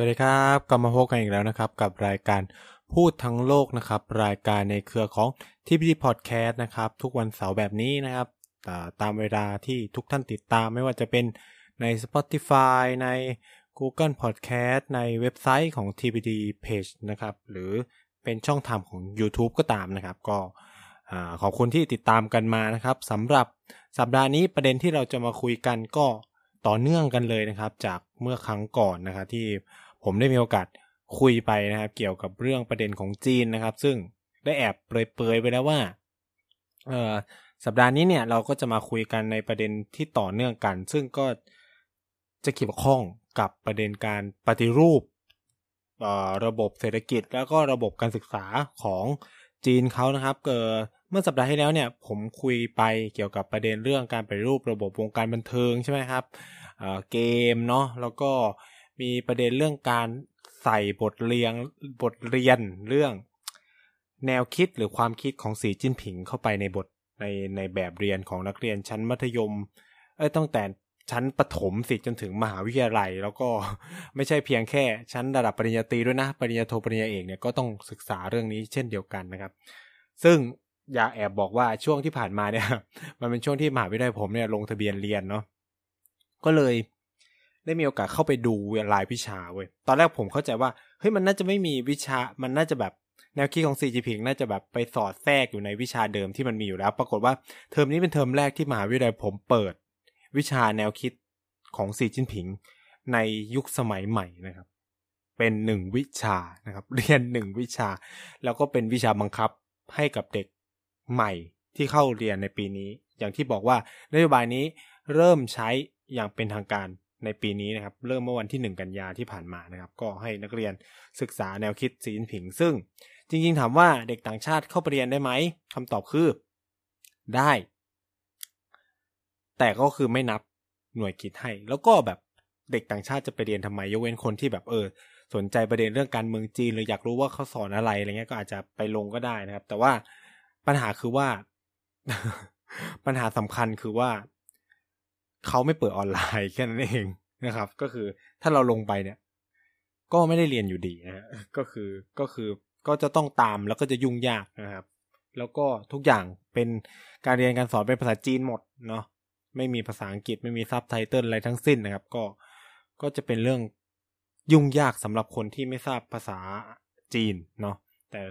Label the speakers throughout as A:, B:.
A: สวัสดีครับกลับมาพบกันอีกแล้วนะครับ กับรายการพูดทั้งโลกนะครับ รายการในเครือของ TPD Podcast นะครับ ทุกวันเสาร์แบบนี้นะครับตามเวลาที่ทุกท่านติดตามไม่ว่าจะเป็นใน Spotify ใน Google Podcast ในเว็บไซต์ของ TPD Page นะครับ หรือเป็นช่องทางของ YouTube ก็ตามนะครับ ก็ขอบคุณที่ติดตามกันมานะครับสำหรับสัปดาห์นี้ประเด็นที่เราจะมาคุยกันก็ต่อเนื่องกันเลยนะครับ จากเมื่อครั้งก่อนนะครับที่ ผมได้มีโอกาสคุยไปนะครับ เกี่ยวกับเรื่องประเด็นของจีนนะครับ ซึ่งได้แอบเปรยๆไปแล้วว่าเออสัปดาห์นี้เนี่ยเราก็จะมาคุยกันในประเด็นที่ต่อเนื่องกัน ซึ่งก็จะเกี่ยวข้องกับประเด็นการปฏิรูประบบเศรษฐกิจแล้วก็ระบบการศึกษาของจีนเขานะครับเกิดเมื่อสัปดาห์ที่แล้วเนี่ยผมคุยไปเกี่ยวกับประเด็นเรื่องการปฏิรูประบบวงการบันเทิงใช่ไหมครับเเกมเนาะแล้วก็ มีประเด็นเรื่องการใส่บทเรียงบทเรียนเรื่อง แนวคิดหรือความคิดของสีจิ้นผิงเข้าไปในบทในในแบบเรียนของนักเรียนชั้นมัธยม เอ้ยตั้งแต่ชั้นประถมสิจนถึงมหาวิทยาลัย แล้วก็ไม่ใช่เพียงแค่ ชั้นระดับปริญญาตรีด้วยนะ ปริญญาโทปริญญาเอกเนี่ยก็ต้องศึกษาเรื่องนี้เช่นเดียวกันนะครับ ซึ่งอยากแอบบอกว่าช่วงที่ผ่านมาเนี่ย มันเป็นช่วงที่มหาวิทยาลัยผมเนี่ยลงทะเบียนเรียนเนาะก็เลย ได้มีโอกาสเข้าไปดูรายวิชาเว้ยตอนแรกผมเข้าใจว่าเฮ้ยมันน่าจะไม่มีวิชามันน่าจะแบบแนวคิดของสีจิ้นผิงน่าจะแบบไปสอดแทรกอยู่ในวิชาเดิมที่มันมีอยู่แล้ว ปรากฏว่าเทอมนี้เป็นเทอมแรกที่มหาวิทยาลัยผมเปิด วิชาแนวคิดของสีจิ้นผิง ในยุคสมัยใหม่นะครับ เป็นหนึ่งวิชานะครับ เรียนหนึ่งวิชา แล้วก็เป็นวิชาบังคับให้กับเด็กใหม่ที่เข้าเรียนในปีนี้ อย่างที่บอกว่านโยบายนี้เริ่มใช้อย่างเป็นทางการ ในปีนี้นะครับ เริ่มเมื่อวันที่ 1 กันยาที่ผ่านมานะครับ ก็ให้นักเรียนศึกษาแนวคิดสีจิ้นผิง ซึ่งจริงๆถามว่าเด็กต่างชาติเข้าไปเรียนได้ไหมคำตอบคือได้ แต่ก็คือไม่นับหน่วยคิดให้ แล้วก็แบบเด็กต่างชาติจะไปเรียนทำไมยกเว้นคนที่แบบเออ สนใจประเด็นเรื่องการเมืองจีนหรืออยากรู้ว่าเขาสอนอะไรอะไรเงี้ยก็อาจจะไปลงก็ได้นะครับ แต่ว่าปัญหาคือว่าปัญหาสำคัญคือว่า เขาไม่เปิดออนไลน์แค่นั้นเองนะครับ ก็คือถ้าเราลงไปเนี่ย ก็ไม่ได้เรียนอยู่ดีนะฮะก็คือก็คือก็จะต้องตามแล้วก็จะยุ่งยากนะครับ แล้วก็ทุกอย่างเป็นการเรียนการสอนเป็นภาษาจีนหมดเนาะไม่มีภาษาอังกฤษไม่มีซับไตเติลอะไรทั้งสิ้นนะครับ ก็ก็จะเป็นเรื่องยุ่งยากสำหรับคนที่ไม่ทราบภาษาจีนเนาะแต่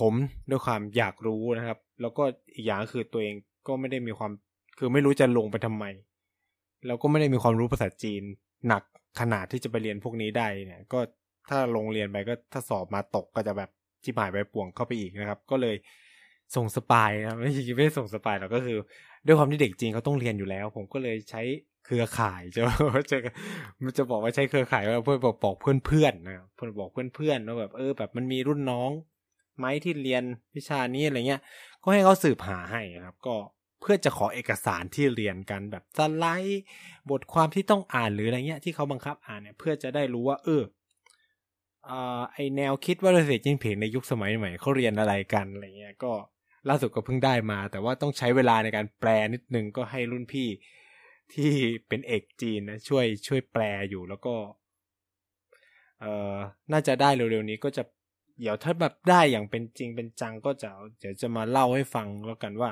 A: ผมด้วยความอยากรู้นะครับ แล้วก็อีกอย่างก็คือตัวเองก็ไม่ได้มีความ คือไม่รู้จะลงไปทำไม แล้วก็ไม่ได้มีความรู้ภาษาจีน หนักขนาดที่จะไปเรียนพวกนี้ได้เนี่ย ก็ถ้าลงเรียนไปก็ถ้าสอบมาตกก็จะแบบจิบหายไปป่วงเข้าไปอีกนะครับ ก็เลยส่งสปายนะไม่ใช่ไม่ได้ส่งสปายหรอกก็คือ ด้วยความที่เด็กจีนเขาต้องเรียนอยู่แล้ว ผมก็เลยใช้เครือข่ายจะจะมันจะบอกว่าใช้เครือข่ายว่าเพื่อบอกบอกเพื่อนเพื่อนนะครับเพื่อนบอกเพื่อนเพื่อนว่าแบบเออแบบมันมีรุ่นน้องไหมที่เรียนวิชานี้อะไรเงี้ย ก็ให้เขาสืบหาให้นะครับ ก็ เพื่อจะขอเอกสารที่เรียนกันแบบสไลด์บทความที่ต้องอ่านหรืออะไรเงี้ยที่เขาบังคับอ่านเนี่ยเพื่อจะได้รู้ว่าเออไอแนวคิดว่าเศรษฐกิจผิงในยุคสมัยใหม่เขาเรียนอะไรกันอะไรเงี้ยก็ล่าสุดก็เพิ่งได้มา แต่ว่าต้องใช้เวลาในการแปลนิดนึงก็ให้รุ่นพี่ที่เป็นเอกจีนนะช่วยช่วยแปลอยู่แล้วก็เอ่อน่าจะได้เร็วๆนี้ก็จะเดี๋ยวถ้าแบบได้อย่างเป็นจริงเป็นจังก็จะเดี๋ยวจะมาเล่าให้ฟังแล้วกันว่า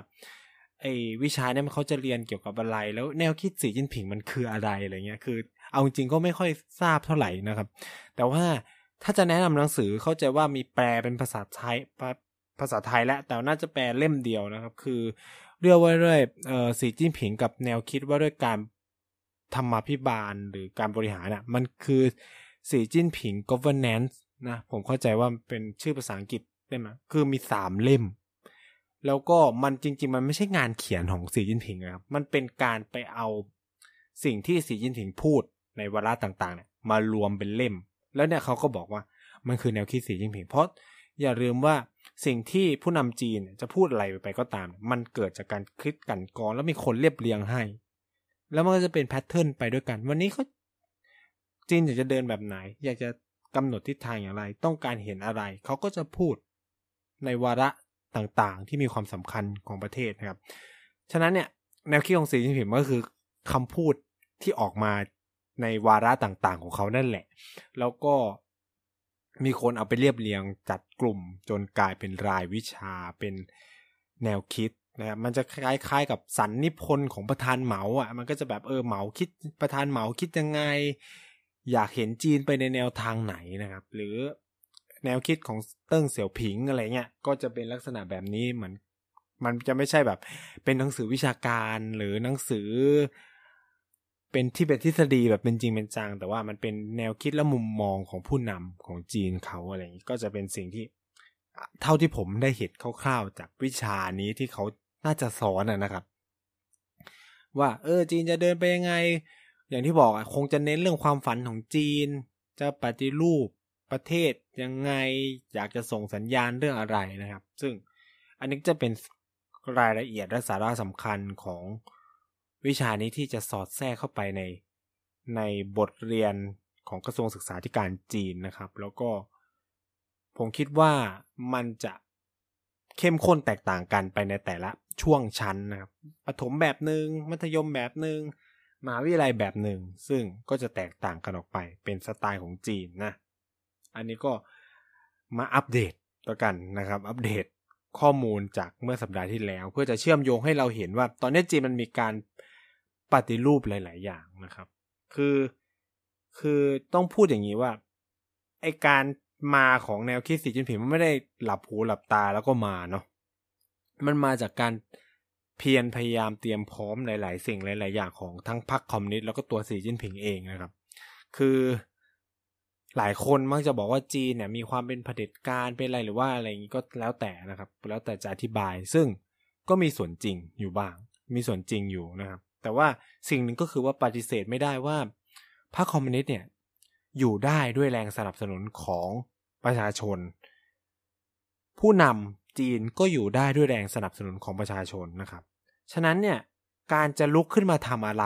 A: ไอ้วิชาเนี่ยมันเขาจะเรียนเกี่ยวกับอะไร แล้วแนวคิดสีจิ้นผิงมันคืออะไรอะไรเงี้ยคือ เอาจริงก็ไม่ค่อยทราบเท่าไหร่นะครับ แต่ว่าถ้าจะแนะนำหนังสือเข้าใจว่ามีแปลเป็นภาษาไทยภาษาไทยแล้วแต่น่าจะแปลเล่มเดียวนะครับ คือเรียกว่าด้วยเอ่อสีจิ้นผิงกับแนวคิดว่าด้วยการธรรมาภิบาลหรือการบริหารน่ะมันคือสีจิ้นผิง governance นะผมเข้าใจว่าเป็นชื่อภาษาอังกฤษได้ไหมคือมีสามเล่ม แล้วก็มันจริง ๆ มันไม่ใช่งานเขียนของสีจินผิงนะครับ มันเป็นการไปเอาสิ่งที่สีจินผิงพูดในวาระต่างๆเนี่ยมารวมเป็นเล่ม แล้วเนี่ยเขาก็บอกว่ามันคือแนวคิดสีจินผิง เพราะอย่าลืมว่าสิ่งที่ผู้นำจีนจะพูดอะไรไปก็ตาม มันเกิดจากการคิดกันกองแล้วมีคนเรียบเรียงให้ แล้วมันก็จะเป็นแพทเทิร์นไปด้วยกัน วันนี้เขาจีนอยากจะเดินแบบไหน อยากจะกำหนดทิศทางอย่างไร ต้องการเห็นอะไร เขาก็จะพูดในวาระ ต่างๆ ที่มีความสำคัญของประเทศนะครับ ฉะนั้นเนี่ยแนวคิดของสีจิ้นผิงก็คือคำพูดที่ออกมาในวาระต่างๆ ของเขานั่นแหละ แล้วก็มีคนเอาไปเรียบเรียงจัดกลุ่มจนกลายเป็นรายวิชาเป็นแนวคิดนะครับมันจะคล้ายๆกับสันนิพนธ์ของประธานเหมาอะมันก็จะแบบเออเหมาคิดประธานเหมาคิดยังไง อยากเห็นจีนไปในแนวทางไหนนะครับ หรือ แนวคิดของเติ้งเสี่ยวผิงอะไรเงี้ยก็จะเป็นลักษณะแบบนี้เหมือนมันจะไม่ใช่แบบ เป็นหนังสือวิชาการหรือหนังสือ เป็นที่เป็นทฤษฎีแบบเป็นจริงเป็นจัง แต่ว่ามันเป็นแนวคิดและมุมมองของผู้นำของจีนเขาอะไรอย่างนี้ก็จะเป็นสิ่งที่เท่าที่ผมได้เห็นคร่าวๆจากวิชานี้ที่เขาน่าจะสอนนะครับ ว่า เออ จีนจะเดินไปยังไง อย่างที่บอกคงจะเน้นเรื่องความฝันของจีน จะปฏิรูป ประเทศยังไงอยากจะส่งสัญญาณเรื่องอะไรนะครับ ซึ่งอันนี้จะเป็นรายละเอียดและสาระสำคัญของวิชานี้ที่จะสอดแทรกเข้าไปในในบทเรียนของกระทรวงศึกษาธิการจีนนะครับ แล้วก็ผมคิดว่ามันจะเข้มข้นแตกต่างกันไปในแต่ละช่วงชั้นนะครับประถมแบบหนึง่งมัธยมแบบหนึง่งมหาวิทยาลัยแบบหนึ่งซึ่งก็จะแตกต่างกันออกไปเป็นสไตล์ของจีนนะ อันนี้ก็มาอัปเดตตัวกันนะครับ อัปเดตข้อมูลจากเมื่อสัปดาห์ที่แล้ว เพื่อจะเชื่อมโยงให้เราเห็นว่า ตอนนี้จีนมันมีการปฏิรูปหลาย ๆ อย่างนะครับ คือคือต้องพูดอย่างนี้ว่าไอการมาของแนวคิดสีจินผิงมันไม่ได้หลับหูหลับตาแล้วก็มาเนาะมันมาจากการเพียรพยายามเตรียมพร้อมหลาย ๆ สิ่งหลาย ๆ อย่างของทั้งพรรคคอมมิวนิสต์แล้วก็ตัวสีจิ้นผิงเองนะครับ คือ หลายคนมักจะบอกว่าจีนเนี่ยมีความเป็นเผด็จการเป็นอะไรหรือว่าอะไรอย่างนี้ก็แล้วแต่นะครับ แล้วแต่จะอธิบาย ซึ่งก็มีส่วนจริงอยู่บ้าง มีส่วนจริงอยู่นะครับ แต่ว่าสิ่งหนึ่งก็คือว่าปฏิเสธไม่ได้ว่าพรรคคอมมิวนิสต์เนี่ยอยู่ได้ด้วยแรงสนับสนุนของประชาชน ผู้นำจีนก็อยู่ได้ด้วยแรงสนับสนุนของประชาชนนะครับ ฉะนั้นเนี่ยการจะลุกขึ้นมาทำอะไร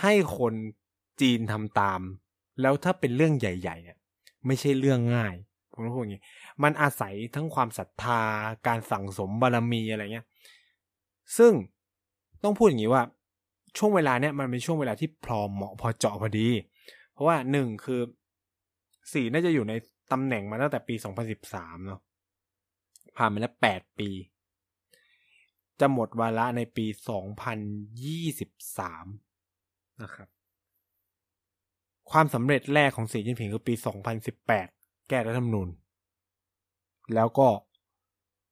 A: ให้คนจีนทำตาม แล้วถ้าเป็นเรื่องใหญ่ ๆ เนี่ย ไม่ใช่เรื่องง่ายผมต้องพูดอย่างนี้มันอาศัยทั้งความศรัทธาการสั่งสมบารมีอะไรเงี้ยซึ่งต้องพูดอย่างนี้ว่าช่วงเวลาเนี่ยมันเป็นช่วงเวลาที่พร้อมเหมาะพอเจาะพอดี เพราะว่าหนึ่งคือสี่น่าจะอยู่ในตำแหน่งมาตั้งแต่ปี2013เนาะผ่านมาแล้ว8ปี จะหมดวาระในปี2023นะครับ ความสำเร็จแรกของสีจิ้นผิงคือปี 2018 แก้รัฐธรรมนูญ แล้วก็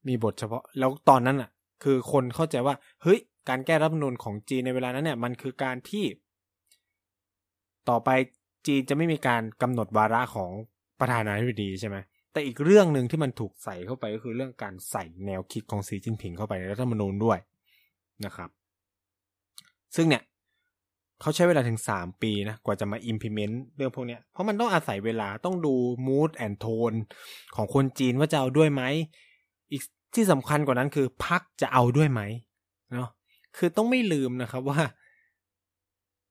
A: มีบทเฉพาะ แล้วตอนนั้นอะ คือคนเข้าใจว่า เฮ้ย การแก้รัฐธรรมนูญของจีนในเวลานั้นเนี่ย มันคือการที่ ต่อไปจีนจะไม่มีการกำหนดวาระของประธานาธิบดีใช่ไหม แต่อีกเรื่องหนึ่งที่มันถูกใส่เข้าไปก็คือเรื่องการใส่แนวคิดของสีจิ้นผิงเข้าไปในรัฐธรรมนูญด้วยนะครับ ซึ่งเนี่ย เขาใช้เวลาถึง 3 ปีนะกว่าจะมา implement เรื่องพวกนี้เพราะมันต้องอาศัยเวลาต้องดู mood and tone ของคนจีนว่าจะเอาด้วยไหมอีกที่สำคัญกว่านั้นคือพักจะเอาด้วยไหมเนาะคือต้องไม่ลืมนะครับว่า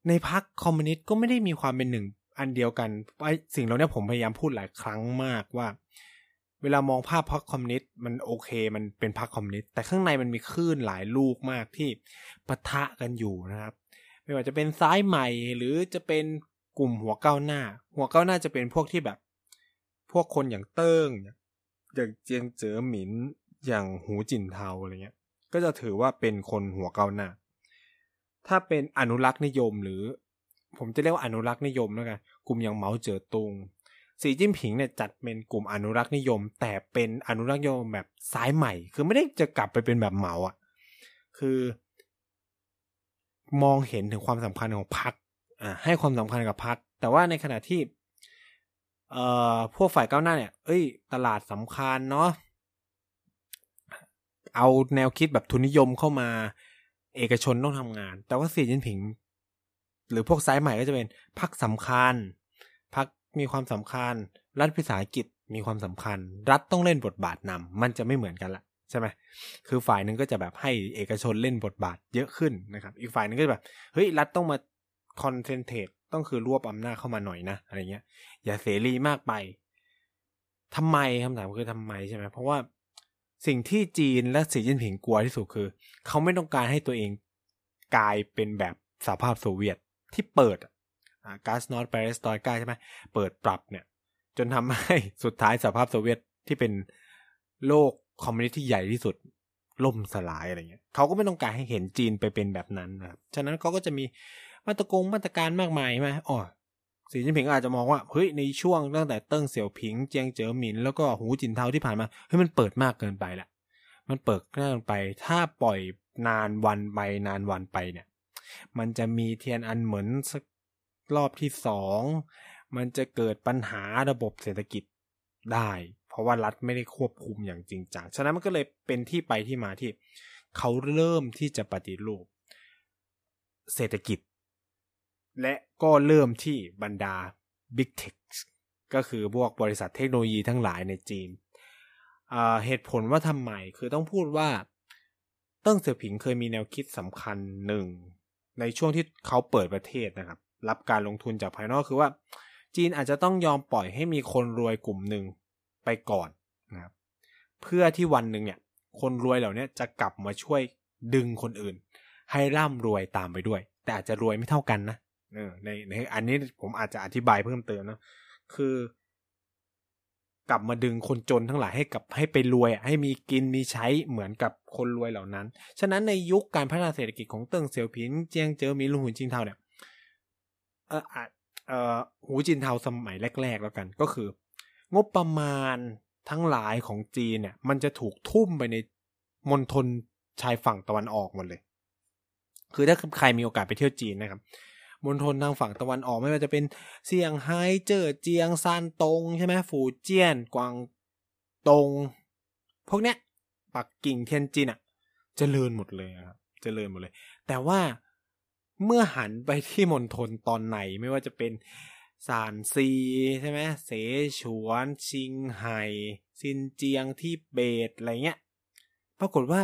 A: ในพรรคคอมมิวนิสต์ก็ไม่ได้มีความเป็นหนึ่งอันเดียวกันไอ้สิ่งเหล่านี้ผมพยายามพูดหลายครั้งมากว่า เวลามองภาพพรรคคอมมิวนิสต์มันโอเค มันเป็นพรรคคอมมิวนิสต์แต่ข้างในมันมีคลื่นหลายลูกมากที่ปะทะกันอยู่นะครับ ไม่ว่าจะเป็นซ้ายใหม่ หรือจะเป็นกลุ่มหัวก้าวหน้า หัวก้าวหน้าจะเป็นพวกที่แบบ พวกคนอย่างเติ้งอย่างเจียงเจ๋อหมินอย่างหูจินเทาอะไรเงี้ย ก็จะถือว่าเป็นคนหัวก้าวหน้า ถ้าเป็นอนุรักษ์นิยมหรือ ผมจะเรียกว่าอนุรักษ์นิยมแล้วกันกลุ่มอย่างเหมาเจ๋อตุงสีจิ้นผิงเนี่ยจัดเป็นกลุ่มอนุรักษ์นิยม แต่เป็นอนุรักษ์นิยมแบบซ้ายใหม่ คือไม่ได้จะกลับไปเป็นแบบเหมาอะ คือ มองเห็นถึงความสำคัญของพรรคอ่าให้ความสำคัญกับพรรคแต่ว่าในขณะที่ เอ่อพวกฝ่ายก้าวหน้าเนี่ย เอ้ย ตลาดสำคัญเนาะเอาแนวคิดแบบทุนนิยมเข้ามา เอกชนต้องทำงาน แต่ว่าสีจิ้นผิง หรือพวกซ้ายใหม่ก็จะเป็นพักสำคัญพักมีความสำคัญ รัฐพิสาหกิจมีความสำคัญ รัฐต้องเล่นบทบาทนำมันจะไม่เหมือนกันละ ใช่ไหมคือฝ่ายหนึ่งก็จะแบบให้เอกชนเล่นบทบาทเยอะขึ้นนะครับ อีกฝ่ายหนึ่งก็แบบเฮ้ยรัฐต้องมาconcentrate ต้องคือรวบอำนาจเข้ามาหน่อยนะอะไรเงี้ย อย่าเสรีมากไปทำไมคำถามคือทำไมใช่ไหมเพราะว่าสิ่งที่จีนและสีจิ้นผิงกลัวที่สุดคือ เขาไม่ต้องการให้ตัวเองกลายเป็นแบบสหภาพโซเวียตที่เปิดกลาสนอสต์เปเรสตรอยกาใช่ไหมเปิดปรับเนี่ย จนทำให้สุดท้ายสหภาพโซเวียตที่เป็นโลก คอมมิวนิสต์ที่ใหญ่ที่สุดล่มสลายอะไรเงี้ยเขาก็ไม่ต้องการให้เห็นจีนไปเป็นแบบนั้นนะครับฉะนั้นเขาก็จะมีมาตรกงมาตรการมากมายไหมอ๋อสีจิ้นผิงอาจจะมองว่าเฮ้ยในช่วงตั้งแต่เติ้งเสี่ยวผิง เจียงเจ๋อหมิน แล้วก็หูจินเทาที่ผ่านมาเฮ้ยมันเปิดมากเกินไปแหละมันเปิดมากเกินไป ถ้าปล่อยนานวันไปนานวันไปเนี่ย มันจะมีเทียนอันเหมือนสักรอบที่สองมันจะเกิดปัญหาระบบเศรษฐกิจได้ เพราะว่ารัฐไม่ได้ควบคุมอย่างจริงจัง ฉะนั้นมันก็เลยเป็นที่ไปที่มาที่เขาเริ่มที่จะปฏิรูป เศรษฐกิจ และก็เริ่มที่บรรดา Big Tech ก็คือพวกบริษัทเทคโนโลยีทั้งหลายในจีนเหตุผลว่าทำไมคือต้องพูดว่าเติ้งเสี่ยวผิงเคยมีแนวคิดสำคัญหนึ่ง ในช่วงที่เขาเปิดประเทศนะครับ รับการลงทุนจากภายนอกคือว่า จีนอาจจะต้องยอมปล่อยให้มีคนรวยกลุ่มหนึ่ง ไปก่อนนะครับเพื่อที่วันหนึ่งเนี่ย คนรวยเหล่านี้จะกลับมาช่วยดึงคนอื่น ให้ร่ำรวยตามไปด้วย แต่อาจจะรวยไม่เท่ากันนะเออในในอันนี้ผมอาจจะอธิบายเพิ่มเติมนะคือกลับมาดึงคนจนทั้งหลายให้กับให้ไปรวยให้มีกินมีใช้เหมือนกับคนรวยเหล่านั้น ฉะนั้นในยุคการพัฒนาเศรษฐกิจของเติ้งเสี่ยวผินเจียงเจอมีลุงหุนจินเทาเนี่ยเออเออหูจินเทาสมัยแรก ๆ แล้วกัน ก็คือ งบประมาณทั้งหลายของจีนเนี่ย มันจะถูกทุ่มไปในมณฑลชายฝั่งตะวันออกหมดเลย คือถ้าใครมีโอกาสไปเที่ยวจีนนะครับมณฑลทางฝั่งตะวันออกไม่ว่าจะเป็นเซี่ยงไฮ้เจิ้อเจียงซานตงใช่ไหมฝูเจี้ยน กวางตง พวกเนี้ยปักกิ่งเทียนจินอะเจริญหมดเลยครับเจริญหมดเลย แต่ว่าเมื่อหันไปที่มณฑลตอนไหนไม่ว่าจะเป็น ซานซีใช่ไหมเสฉวน ชิงไห่ซินเจียงที่เบตอะไรเงี้ย ปรากฏว่า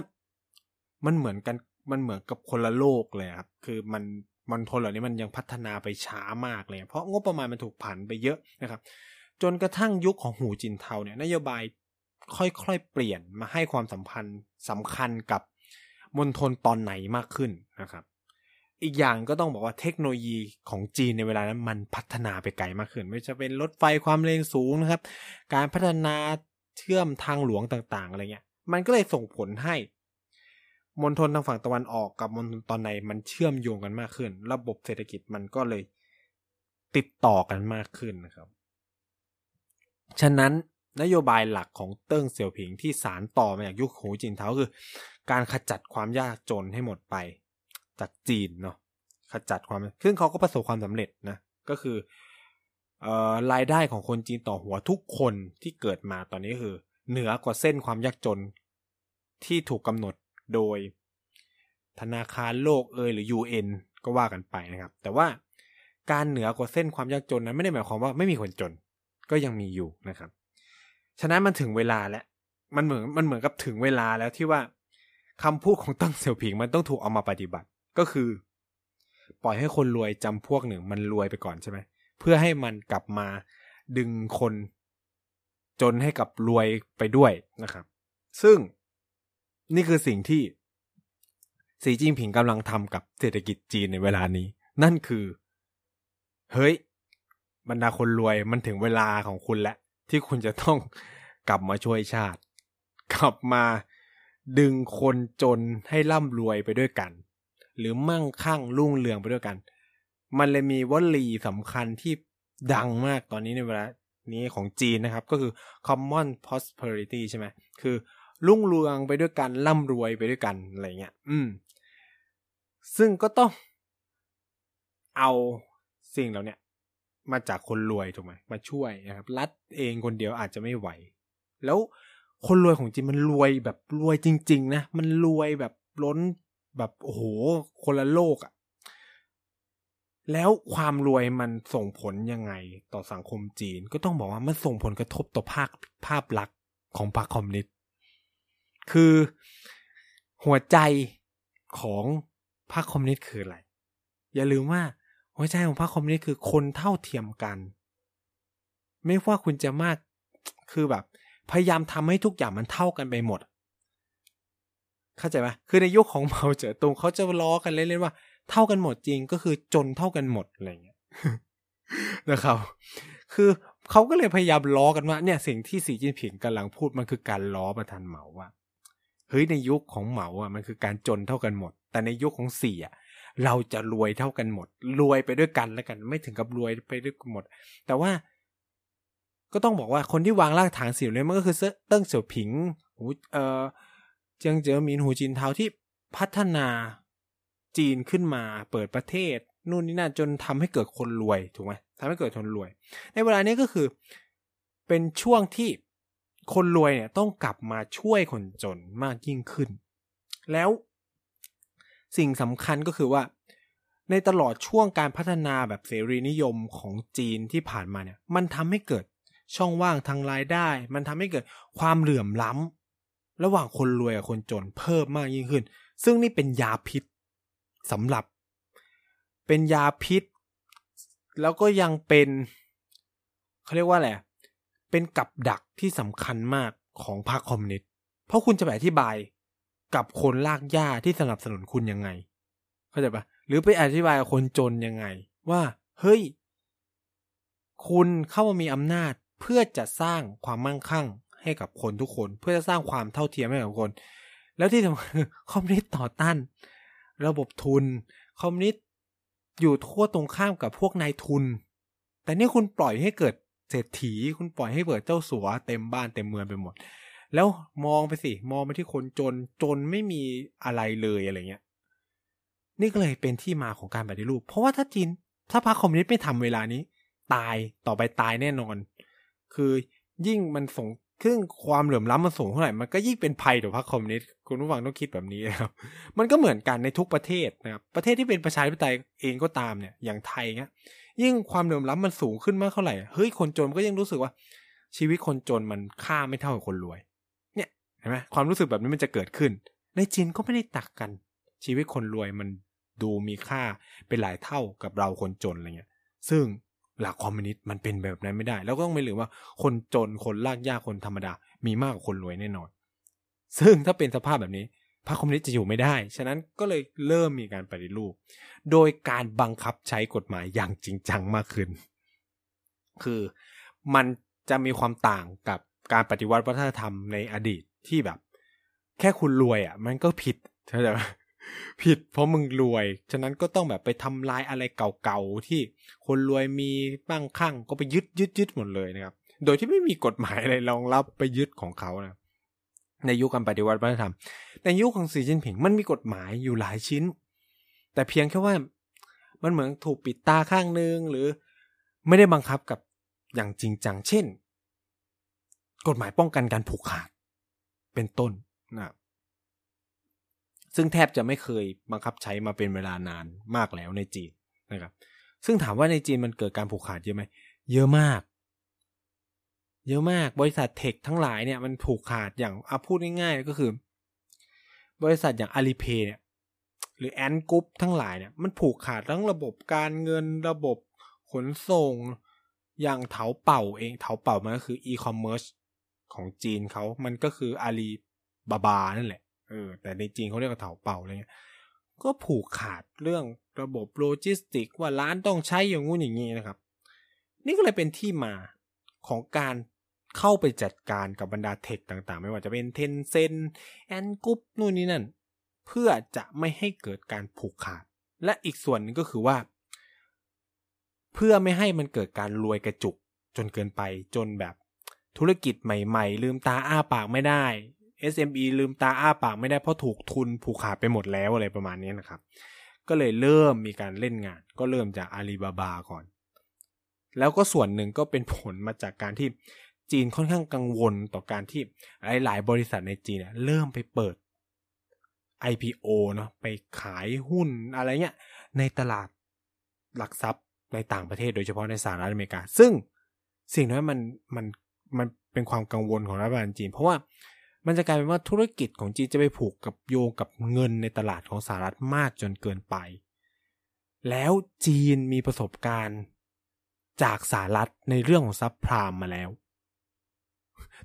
A: มันเหมือนกันมันเหมือนกับคนละโลกเลยครับ คือมันมณฑลเหล่านี้มันยังพัฒนาไปช้ามากเลย เพราะงบประมาณมันถูกผันไปเยอะนะครับ จนกระทั่งยุคของหูจินเทาเนี่ยนโยบายค่อยๆเปลี่ยนมาให้ความสัมพันธ์สำคัญกับมณฑลตอนไหนมากขึ้นนะครับ อีกอย่างก็ต้องบอกว่าเทคโนโลยีของจีนในเวลานั้นมันพัฒนาไปไกลมากขึ้น ไม่จะเป็นรถไฟความเร็วสูงนะครับ การพัฒนาเชื่อมทางหลวงต่างๆอะไรเงี้ย มันก็เลยส่งผลให้มณฑลทางฝั่งตะวันออกกับมณฑลตอนในมันเชื่อมโยงกันมากขึ้น ระบบเศรษฐกิจมันก็เลยติดต่อกันมากขึ้นนะครับ ฉะนั้นนโยบายหลักของเติ้งเสี่ยวผิงที่สารต่อมาจากยุคหูจินเทาคือ การขจัดความยากจนให้หมดไป จากจีนเนาะขจัดความซึ่งเขาก็ประสบความสำเร็จนะ ก็คือเอ่อรายได้ของคนจีนต่อหัวทุกคนที่เกิดมาตอนนี้คือ เหนือกว่าเส้นความยากจนที่ถูกกำหนดโดย ธนาคารโลกเอยหรือ UN ก็ว่ากันไปนะครับ แต่ว่าการเหนือกว่าเส้นความยากจนนั้นไม่ได้หมายความว่าไม่มีคนจนก็ยังมีอยู่นะครับ ฉะนั้นมันถึงเวลาแล้ว มันเหมือนมันเหมือนกับถึงเวลาแล้วที่ว่าคำพูดของตั้งเสี่ยวผิงมันต้องถูกเอามาปฏิบัติ ก็คือ ปล่อยให้คนรวยจำพวกหนึ่งมันรวยไปก่อนใช่ไหมเพื่อให้มันกลับมาดึงคน จนให้กับรวยไปด้วยนะครับ ซึ่งนี่คือสิ่งที่สีจิ้งผิงกำลังทำกับเศรษฐกิจจีนในเวลานี้ นั่นคือ เฮ้ย บรรดาคนรวยมันถึงเวลาของคุณแล้ว ที่คุณจะต้องกลับมาช่วยชาติ กลับมาดึงคนจนให้ร่ำรวยไปด้วยกัน หรือมั่งคั่งรุ่งเรืองไปด้วยกัน มันเลยมีวลีสำคัญที่ดังมากตอนนี้ในเวลานี้ของจีนนะครับ ก็คือ common prosperity ใช่ไหมคือรุ่งเรืองไปด้วยกันร่ำรวยไปด้วยกันอะไรเงี้ย อืม ซึ่งก็ต้องเอาสิ่งเหล่านี้มาจากคนรวยถูกไหมมาช่วยนะครับ รัฐเองคนเดียวอาจจะไม่ไหว แล้วคนรวยของจริงมันรวยแบบรวยจริง ๆ นะ มันรวยแบบล้น แบบโอ้โหคนละโลกอะ่ะแล้วความรวยมันส่งผลยังไงต่อสังคมจีน ก็ต้องบอกว่ามันส่งผลกระทบต่อภาคภาพลักษณ์ของพรรคคอมมิวนิสต์คือหัวใจของพรรคคอมมิวนิสต์คืออะไร อย่าลืมว่าหัวใจของพรรคคอมมิวนิสต์คือคนเท่าเทียมกัน ไม่ว่าคุณจะมากคือแบบ พยายามทำให้ทุกอย่างมันเท่ากันไปหมด เข้าใจไหมคือในยุคของเหมาเจ๋อตุงเขาจะล้อกันเล่นๆว่า เท่ากันหมดจริงก็คือจนเท่ากันหมดอะไรเงี้ยนะครับ คือเขาก็เลยพยายามล้อกันว่าเนี่ยสิ่งที่สีจิ้นผิงกำลังพูดมันคือการล้อประธานเหมาว่าเฮ้ยในยุคของเหมาอะมันคือการจนเท่ากันหมด แต่ในยุคของเสียเราจะรวยเท่ากันหมด รวยไปด้วยกันแล้วกัน ไม่ถึงกับรวยไปด้วยกันหมด แต่ว่า ก็ต้องบอกว่าคนที่วางรากฐานสิ่งนี้มันก็คือเติ้งเสี่ยวผิงหูเอ่อ เจียงเจ๋อหมินหูจินเทาที่พัฒนาจีนขึ้นมาเปิดประเทศ นู่นนี่นั่นจนทำให้เกิดคนรวยถูกไหมทำให้เกิดคนรวย ในเวลานี้ก็คือเป็นช่วงที่คนรวยเนี่ยต้องกลับมาช่วยคนจนมากยิ่งขึ้น แล้วสิ่งสำคัญก็คือว่า ในตลอดช่วงการพัฒนาแบบเสรีนิยมของจีนที่ผ่านมาเนี่ย มันทำให้เกิดช่องว่างทางรายได้ มันทำให้เกิดความเหลื่อมล้ำ ระหว่างคนรวยกับคนจนเพิ่มมากยิ่งขึ้น ซึ่งนี่เป็นยาพิษสำหรับ เป็นยาพิษ แล้วก็ยังเป็นเขาเรียกว่าอะไรเป็นกับดักที่สำคัญมากของพรรคคอมมิวนิสต์เพราะคุณจะไปอธิบายกับคนลากหญ้าที่สนับสนุนคุณยังไง เข้าใจปะหรือไปอธิบายกับคนจนยังไง ว่าเฮ้ย คุณเข้ามามีอำนาจเพื่อจะสร้างความมั่งคั่ง ให้กับคนทุกคนเพื่อจะสร้างความเท่าเทียมให้กับคน แล้วที่สำคัญคอมมิวนิสต์ต่อต้านระบบทุน คอมมิวนิสต์อยู่ทั่วตรงข้ามกับพวกนายทุน แต่นี่คุณปล่อยให้เกิดเศรษฐีคุณปล่อยให้เปิดเจ้าสัวเต็มบ้านเต็มเมืองไปหมด แล้วมองไปสิมองไปที่คนจนจนไม่มีอะไรเลยอะไรเงี้ยนี่ก็เลยเป็นที่มาของการปฏิรูป เพราะว่าถ้าจีนถ้าพรรคคอมมิวนิสต์ไม่ทำเวลานี้ ตายต่อไปตายแน่นอน คือยิ่งมันส่ง ครึ่งความเหลื่อมล้ำมันสูงเท่าไหร่มันก็ยิ่งเป็นภัยต่อพรรคคอมมิวนิสต์คุณผู้ฟังต้องคิดแบบนี้นะครับ มันก็เหมือนกันในทุกประเทศนะครับประเทศที่เป็นประชาธิปไตยเองก็ตามเนี่ยอย่างไทยเงี้ยยิ่งความเหลื่อมล้ำมันสูงขึ้นมากเท่าไหร่เฮ้ยคนจนก็ยังรู้สึกว่า ชีวิตคนจนมันค่าไม่เท่ากับคนรวย เนี่ยเห็นไหมความรู้สึกแบบนี้มันจะเกิดขึ้น ในจีนก็ไม่ได้ตักกัน ชีวิตคนรวยมันดูมีค่าเป็นหลายเท่ากับเราคนจนอะไรเงี้ย ซึ่ง หลักคอมมิวนิสต์มันเป็นแบบนั้นไม่ได้ แล้วก็ต้องไม่ลืมว่าคนจนคนลากยากคนธรรมดา มีมากกว่าคนรวยแน่นอน ซึ่งถ้าเป็นสภาพแบบนี้พรรคคอมมิวนิสต์จะอยู่ไม่ได้ ฉะนั้นก็เลยเริ่มมีการปฏิรูป โดยการบังคับใช้กฎหมายอย่างจริงจังมากขึ้น คือมันจะมีความต่างกับการปฏิวัติวัฒนธรรมในอดีตที่แบบ แค่คุณรวยอะ มันก็ผิดเข้าใจไหม ผิดเพราะมึงรวย ฉะนั้นก็ต้องแบบไปทำลายอะไรเก่าๆที่คนรวยมีบ้างข้างก็ไปยึดยึดยึดหมดเลยนะครับ โดยที่ไม่มีกฎหมายอะไรรองรับไปยึดของเขานะในยุคการปฏิวัติวัฒนธรรม ในยุคของสีจิ้นผิงมันมีกฎหมายอยู่หลายชิ้น แต่เพียงแค่ว่ามันเหมือนถูกปิดตาข้างนึงหรือไม่ได้บังคับกับอย่างจริงจัง เช่น กฎหมายป้องกันการผูกขาดเป็นต้นนะ ซึ่งแทบจะไม่เคยบังคับใช้มาเป็นเวลานานมากแล้วในจีนนะครับ ซึ่งถามว่าในจีนมันเกิดการผูกขาดเยอะไหมเยอะมาก เยอะมากบริษัทเทคทั้งหลายเนี่ยมันผูกขาดอย่างอาพูดง่ายๆก็คือ บริษัทอย่าง Alipay เนี่ยหรือ Ant Group ทั้งหลายเนี่ยมันผูกขาดทั้งระบบการเงินระบบขนส่งอย่างเถาเป่าเองเถาเป่ามันก็คืออีคอมเมิร์ซของจีนเขามันก็คืออาลีบาบานั่นแหละ เออแต่ในจีนเขาเรียกว่าเถาเป่าอะไรเงี้ยก็ผูกขาดเรื่องระบบโลจิสติกส์ว่าร้านต้องใช้อย่างงู้นอย่างนี้นะครับ นี่ก็เลยเป็นที่มาของการเข้าไปจัดการกับบรรดาเทคต่างๆ ไม่ว่าจะเป็นเทนเซนแอนกุ๊ปนู่นนี่นั่น เพื่อจะไม่ให้เกิดการผูกขาด และอีกส่วนนึงก็คือว่า เพื่อไม่ให้มันเกิดการรวยกระจุกจนเกินไปจนแบบธุรกิจใหม่ ๆ ลืมตาอ้าปากไม่ได้ SME ลืมตาอ้าปากไม่ได้เพราะถูกทุนผูกขาดไปหมดแล้วอะไรประมาณนี้นะครับ ก็เลยเริ่มมีการเล่นงาน ก็เริ่มจากอาลีบาบาก่อน แล้วก็ส่วนหนึ่งก็เป็นผลมาจากการที่จีนค่อนข้างกังวลต่อการที่หลาย ๆ บริษัทในจีนเริ่มไปเปิด IPO เนาะไปขายหุ้นอะไรเงี้ยในตลาดหลักทรัพย์ในต่างประเทศโดยเฉพาะในสหรัฐอเมริกา ซึ่งสิ่งนั้นมันมันมันเป็นความกังวลของรัฐบาลจีน เพราะว่า มันจะกลายเป็นว่าธุรกิจของจีนจะไปผูกกับโยงกับเงินในตลาดของสหรัฐมากจนเกินไป แล้วจีนมีประสบการณ์จากสหรัฐในเรื่องของซับพรามมาแล้ว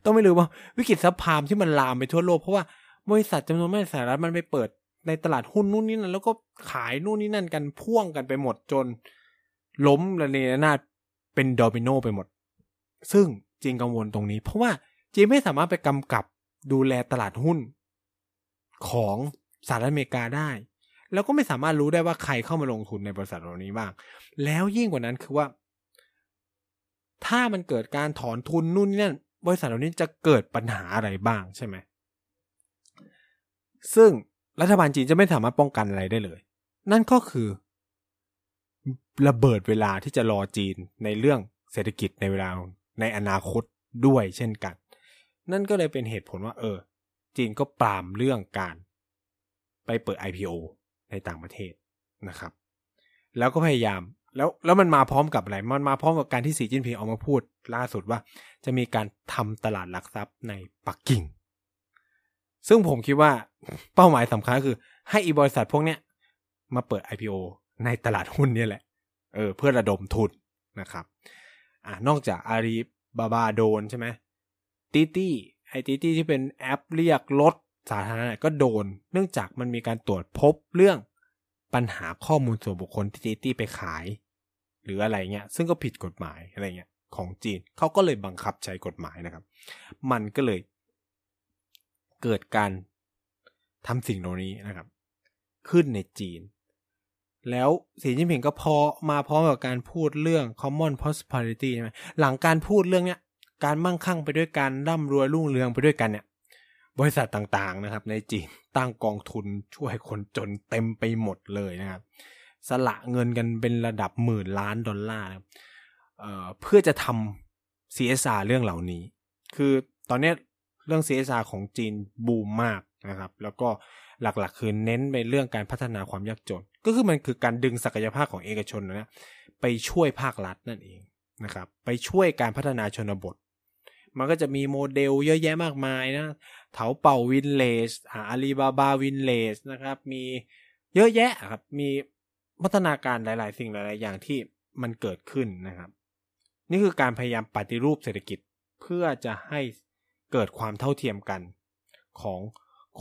A: ต้องไม่ลืมว่าวิกฤตซับพรามที่มันลามไปทั่วโลกเพราะว่าบริษัทจำนวนมากสหรัฐมันไปเปิดในตลาดหุ้นนู่นนี่นั่นแล้วก็ขายนู่นนี่นั่นกันพ่วงกันไปหมดจน ล้มระเนระนาดเป็นโดมิโนไปหมด ซึ่งจีนกังวลตรงนี้ เพราะว่าจีนไม่สามารถไปกำกับ ดูแลตลาดหุ้น ของสหรัฐอเมริกาได้ แล้วก็ไม่สามารถรู้ได้ว่าใครเข้ามาลงทุนในบริษัทเหล่านี้บ้าง แล้วยิ่งกว่านั้นคือว่า ถ้ามันเกิดการถอนทุนนู่นนี่นั่นบริษัทเหล่านี้จะเกิดปัญหาอะไรบ้างใช่ไหม ซึ่งรัฐบาลจีนจะไม่สามารถป้องกันอะไรได้เลย นั่นก็คือ ระเบิดเวลาที่จะรอจีนในเรื่องเศรษฐกิจในเวลาในอนาคตด้วยเช่นกัน นั่นก็เลยเป็นเหตุผลว่า เออ จีนก็ปรามเรื่องการ ไปเปิด IPO ในต่างประเทศนะครับ แล้วก็พยายามแล้วแล้วมันมาพร้อมกับอะไร มันมาพร้อมกับการที่สีจิ้นผิงออกมาพูด ล่าสุดว่า จะมีการทำตลาดหลักทรัพย์ในปักกิ่ง ซึ่งผมคิดว่าเป้าหมายสำคัญคือ ให้อีบริษัทพวกเนี้ยมาเปิด IPO ในตลาดหุ้นนี่แหละ เออ เพื่อระดมทุนนะครับ อ่านอกจากอาลีบาบาโดนใช่ไหม ตีตี้ไอตีตี้ที่เป็นแอปเรียกรถสาธารณะก็โดน เนื่องจากมันมีการตรวจพบเรื่องปัญหาข้อมูลส่วนบุคคลที่ตีตี้ไปขาย หรืออะไรเงี้ย ซึ่งก็ผิดกฎหมายอะไรเงี้ยของจีนเขาก็เลยบังคับใช้กฎหมายนะครับ มันก็เลย เกิดการทำสิ่งเหล่านี้นะครับ ขึ้นในจีน แล้วสีจิ้นผิงก็พอมาพร้อมกับการพูดเรื่อง common prosperity ใช่ไหมหลังการพูดเรื่องเนี้ย การมั่งคั่งไปด้วยกันร่ำรวยรุ่งเรืองไปด้วยกันเนี่ย บริษัทต่างๆนะครับ ในจีนตั้งกองทุนช่วยคนจนเต็มไปหมดเลยนะครับ สละเงินกันเป็นระดับหมื่นล้านดอลลาร์เเพื่อจะทำ CSR เรื่องเหล่านี้ คือตอนนี้เรื่อง CSR ของจีนบูมมากนะครับ แล้วก็หลักๆ คือเน้นไปเรื่องการพัฒนาความยากจน ก็คือมันคือการดึงศักยภาพของเอกชนนะไปช่วยภาครัฐนั่นเองนะครับ ไปช่วยการพัฒนาชนบท มันก็จะมีโมเดลเยอะแยะมากมายนะเถาเป่าวินเลสอาลีบาบาวินเลสนะครับ มีเยอะแยะครับ มีพัฒนาการหลาย ๆ สิ่งหลาย ๆ อย่างที่มันเกิดขึ้นนะครับ นี่คือการพยายามปฏิรูปเศรษฐกิจเพื่อจะให้เกิดความเท่าเทียมกันของ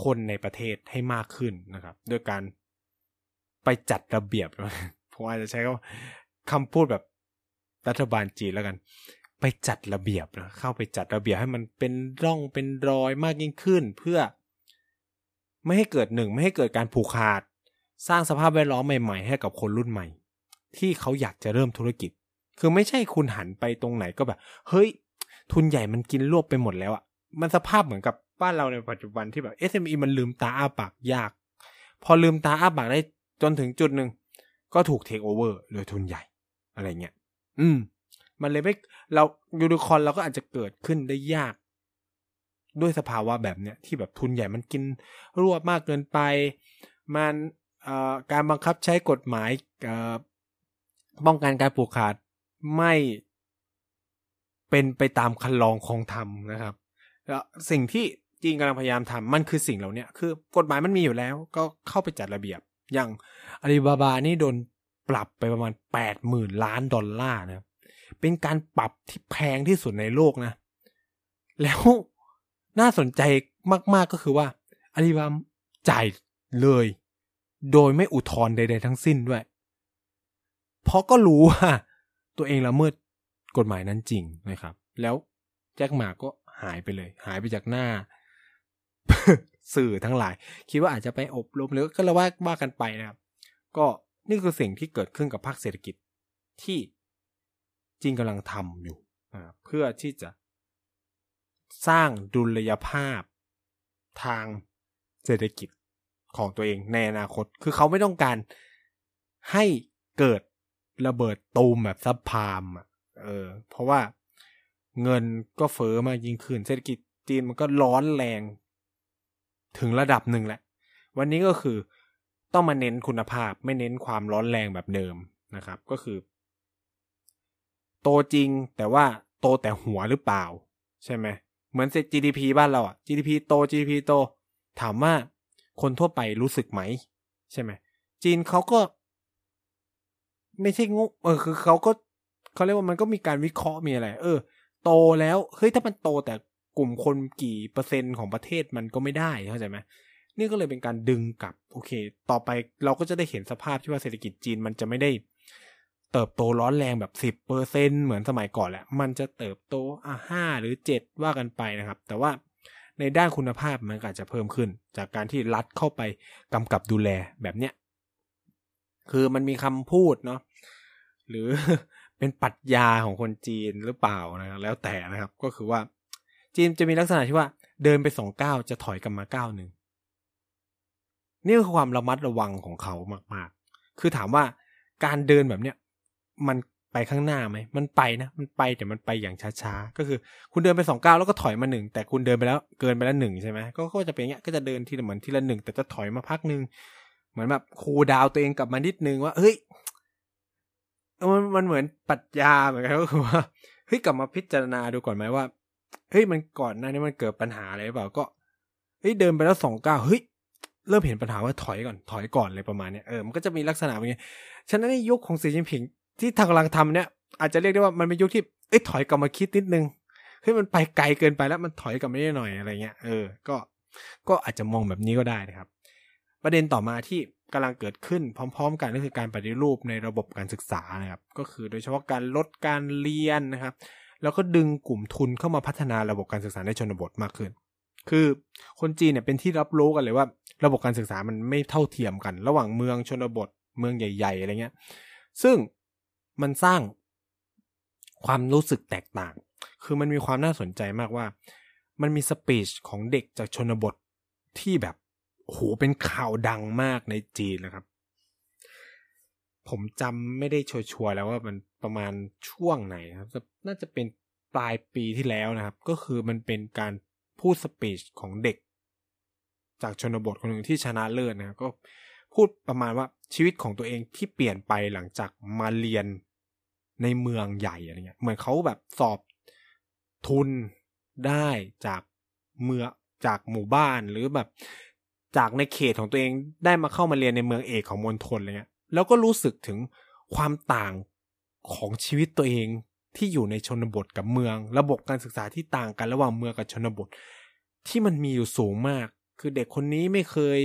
A: คนในประเทศให้มากขึ้นนะครับด้วยการไปจัดระเบียบผมอาจจะใช้คำพูดแบบรัฐบาลจีนแล้วกัน ไปจัดระเบียบนะเข้าไปจัดระเบียบให้มันเป็นร่องเป็นรอยมากยิ่งขึ้น เพื่อ ไม่ให้เกิดหนึ่งไม่ให้เกิดการผูกขาด สร้างสภาพแวดล้อมใหม่ๆ ให้กับคนรุ่นใหม่ ที่เขาอยากจะเริ่มธุรกิจ คือไม่ใช่คุณหันไปตรงไหนก็แบบ เฮ้ย ทุนใหญ่มันกินรวบไปหมดแล้วอะ่ะมันสภาพเหมือนกับบ้านเราในปัจจุบันที่แบบ SME มันลืมตาอ้าปากยาก พอลืมตาอ้าปากได้จนถึงจุดหนึ่งก็ถูกเทคโอเวอร์โดยทุนใหญ่ อะไรเงี้ย อืม มันเลยไม่เรายูนิคอนเราก็อาจจะเกิดขึ้นได้ยาก ด้วยสภาวะแบบเนี้ยที่แบบทุนใหญ่มันกินรวบมากเกินไป มันการบังคับใช้กฎหมายป้องกันการปลูกขาดไม่เป็นไปตามคันลองของธรรมนะครับ แล้วสิ่งที่จีนกำลังพยายามทำมันคือสิ่งเหล่านี้คือกฎหมายมันมีอยู่แล้ว ก็เข้าไปจัดระเบียบ อย่างอาลีบาบานี่โดนปรับไปประมาณแปดหมื่นล้านดอลลาร์นะ เป็นการปรับที่แพงที่สุดในโลกนะ แล้วน่าสนใจมากๆก็คือว่าอาลีบาจ่ายเลย โดยไม่อุทธรณ์ใด ๆ ทั้งสิ้นด้วย เพราะก็รู้ว่า ตัวเองละเมิดกฎหมายนั้นจริงนะครับ แล้วแจ็คหมาก็หายไปเลย หายไปจากหน้า สื่อทั้งหลาย คิดว่าอาจจะไปอบรมหรือก็ละว่าว่ากันไปนะครับ ก็นี่คือสิ่งที่เกิดขึ้นกับภาคเศรษฐกิจที่ จีนกำลังทำอยู่เพื่อที่จะสร้างดุลยภาพทางเศรษฐกิจของตัวเองในอนาคต คือเขาไม่ต้องการให้เกิดระเบิดตูมแบบซับพามอะ เออ เพราะว่าเงินก็เฟอ้อมากยิ่งขึ้น เศรษฐกิจจีนมันก็ร้อนแรง ถึงระดับหนึ่งแหละ วันนี้ก็คือต้องมาเน้นคุณภาพไม่เน้นความร้อนแรงแบบเดิมนะครับ ก็คือ โตจริงแต่ว่าโตแต่หัวหรือเปล่า ใช่ไหมเหมือน GDP บ้านเราอะ GDP โต GDP โต ถามว่าคนทั่วไปรู้สึกไหม ใช่ไหมจีนเขาก็ ไม่ใช่งงเออคือเขาก็เขาเรียกว่ามันก็มีการวิเคราะห์มีอะไร เออ โตแล้วเฮ้ยถ้ามันโตแต่กลุ่มคนกี่เปอร์เซ็นต์ของประเทศมันก็ไม่ได้เข้าใจไหมนี่ก็เลยเป็นการดึงกลับ โอเค ต่อไปเราก็จะได้เห็นสภาพที่ว่าเศรษฐกิจจีนมันจะไม่ได้ เติบโตร้อนแรงแบบสิบเปอร์เซ็นเหมือนสมัยก่อนแหละ มันจะเติบโตอะห้าหรือเจ็ดว่ากันไปนะครับ แต่ว่าในด้านคุณภาพมันอาจจะเพิ่มขึ้น จากการที่รัฐเข้าไปกำกับดูแลแบบเนี้ย คือมันมีคำพูดเนาะหรือเป็นปรัชญาของคนจีนหรือเปล่านะแล้วแต่นะครับ ก็คือว่า จีนจะมีลักษณะที่ว่า เดินไปสองก้าวจะถอยกลับมาก้าวหนึ่งนี่คือความระมัดระวังของเขามาก ๆ คือถามว่าการเดินแบบเนี้ย มันไปข้างหน้าไหม มันไปนะ มันไปแต่มันไปอย่างช้าๆ ก็คือคุณเดินไปสองก้าวแล้วก็ถอยมาหนึ่งแต่คุณเดินไปแล้วเกินไปแล้วหนึ่งใช่ไหมก็ก็จะเป็นอย่างเงี้ยก็จะเดินทีละเหมือนทีละหนึ่งแต่จะถอยมาพักหนึ่งเหมือนแบบคูดาวตัวเองกลับมานิดนึงว่าเฮ้ยมันมันเหมือนปรัชญาเหมือนกันก็คือว่าเฮ้ยกลับมาพิจารณาดูก่อนไหมว่าเฮ้ยมันก่อนหน้านี้มันเกิดปัญหาอะไรหรือเปล่าก็เฮ้ยเดินไปแล้วสองก้าวเฮ้ยเริ่มเห็นปัญหาว่าถอยก่อนถอยก่อนเลยประมาณเนี้ยเออมันก็จะมีลักษณะแบบนี้ฉะนั้นในยุคของสีจิ้นผิง ที่ทางกำลังทำเนี่ย อาจจะเรียกได้ว่ามันเป็นยุคที่เอ้ยถอยกลับมาคิดนิดนึงเฮ้ยมันไปไกลเกินไปแล้วมันถอยกลับมาได้หน่อยอะไรเงี้ยเออก็ก็อาจจะมองแบบนี้ก็ได้นะครับ ประเด็นต่อมาที่กำลังเกิดขึ้นพร้อม ๆ กันก็คือการปฏิรูปในระบบการศึกษานะครับ ก็คือโดยเฉพาะการลดการเรียนนะครับ แล้วก็ดึงกลุ่มทุนเข้ามาพัฒนาระบบการศึกษาในชนบทมากขึ้น คือคนจีนเนี่ยเป็นที่รับรู้กันเลยว่า ระบบการศึกษามันไม่เท่าเทียมกัน ระหว่างเมืองชนบทเมืองใหญ่ ๆอะไรเงี้ย ซึ่ง มันสร้างความรู้สึกแตกต่าง คือมันมีความน่าสนใจมากว่า มันมีสปีชของเด็กจากชนบทที่แบบโหเป็นข่าวดังมากในจีนนะครับ ผมจำไม่ได้ชัวร์แล้วว่ามันประมาณช่วงไหนครับ น่าจะเป็นปลายปีที่แล้วนะครับ ก็คือมันเป็นการพูดสปีชของเด็ก จากชนบทคนหนึ่งที่ชนะเลิศนะครับก็พูดประมาณว่าชีวิตของตัวเองที่เปลี่ยนไปหลังจากมาเรียน ในเมืองใหญ่อะไรเงี้ยเหมือนเขาแบบสอบทุนได้จากเมืองจากหมู่บ้านหรือแบบจากในเขตของตัวเองได้มาเข้ามาเรียนในเมืองเอกของมณฑลอะไรเงี้ยแล้วก็รู้สึกถึงความต่างของชีวิตตัวเองที่อยู่ในชนบทกับเมือง ระบบการศึกษาที่ต่างกันระหว่างเมืองกับชนบท ที่มันมีอยู่สูงมาก คือเด็กคนนี้ไม่เคย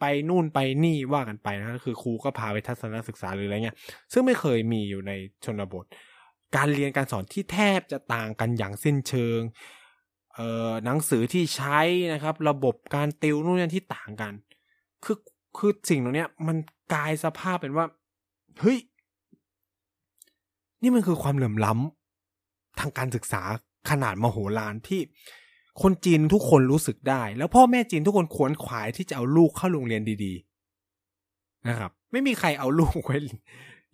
A: ไปนู่นไปนี่ว่ากันไปนะคือครูก็พาไปทัศนศึกษาหรืออะไรเงี้ยซึ่งไม่เคยมีอยู่ในชนบท การเรียนการสอนที่แทบจะต่างกันอย่างสิ้นเชิงเอ่อหนังสือที่ใช้นะครับ ระบบการติวนู่นนี่ที่ต่างกัน คือคือสิ่งตรงเนี้ย มันกลายสภาพเป็นว่าเฮ้ยนี่มันคือความเหลื่อมล้ำทางการศึกษาขนาดมโหฬารที่ คนจีนทุกคนรู้สึกได้ แล้วพ่อแม่จีนทุกคนขวนขวายที่จะเอาลูกเข้าโรงเรียนดี ๆ นะครับ ไม่มีใครเอาลูกไว้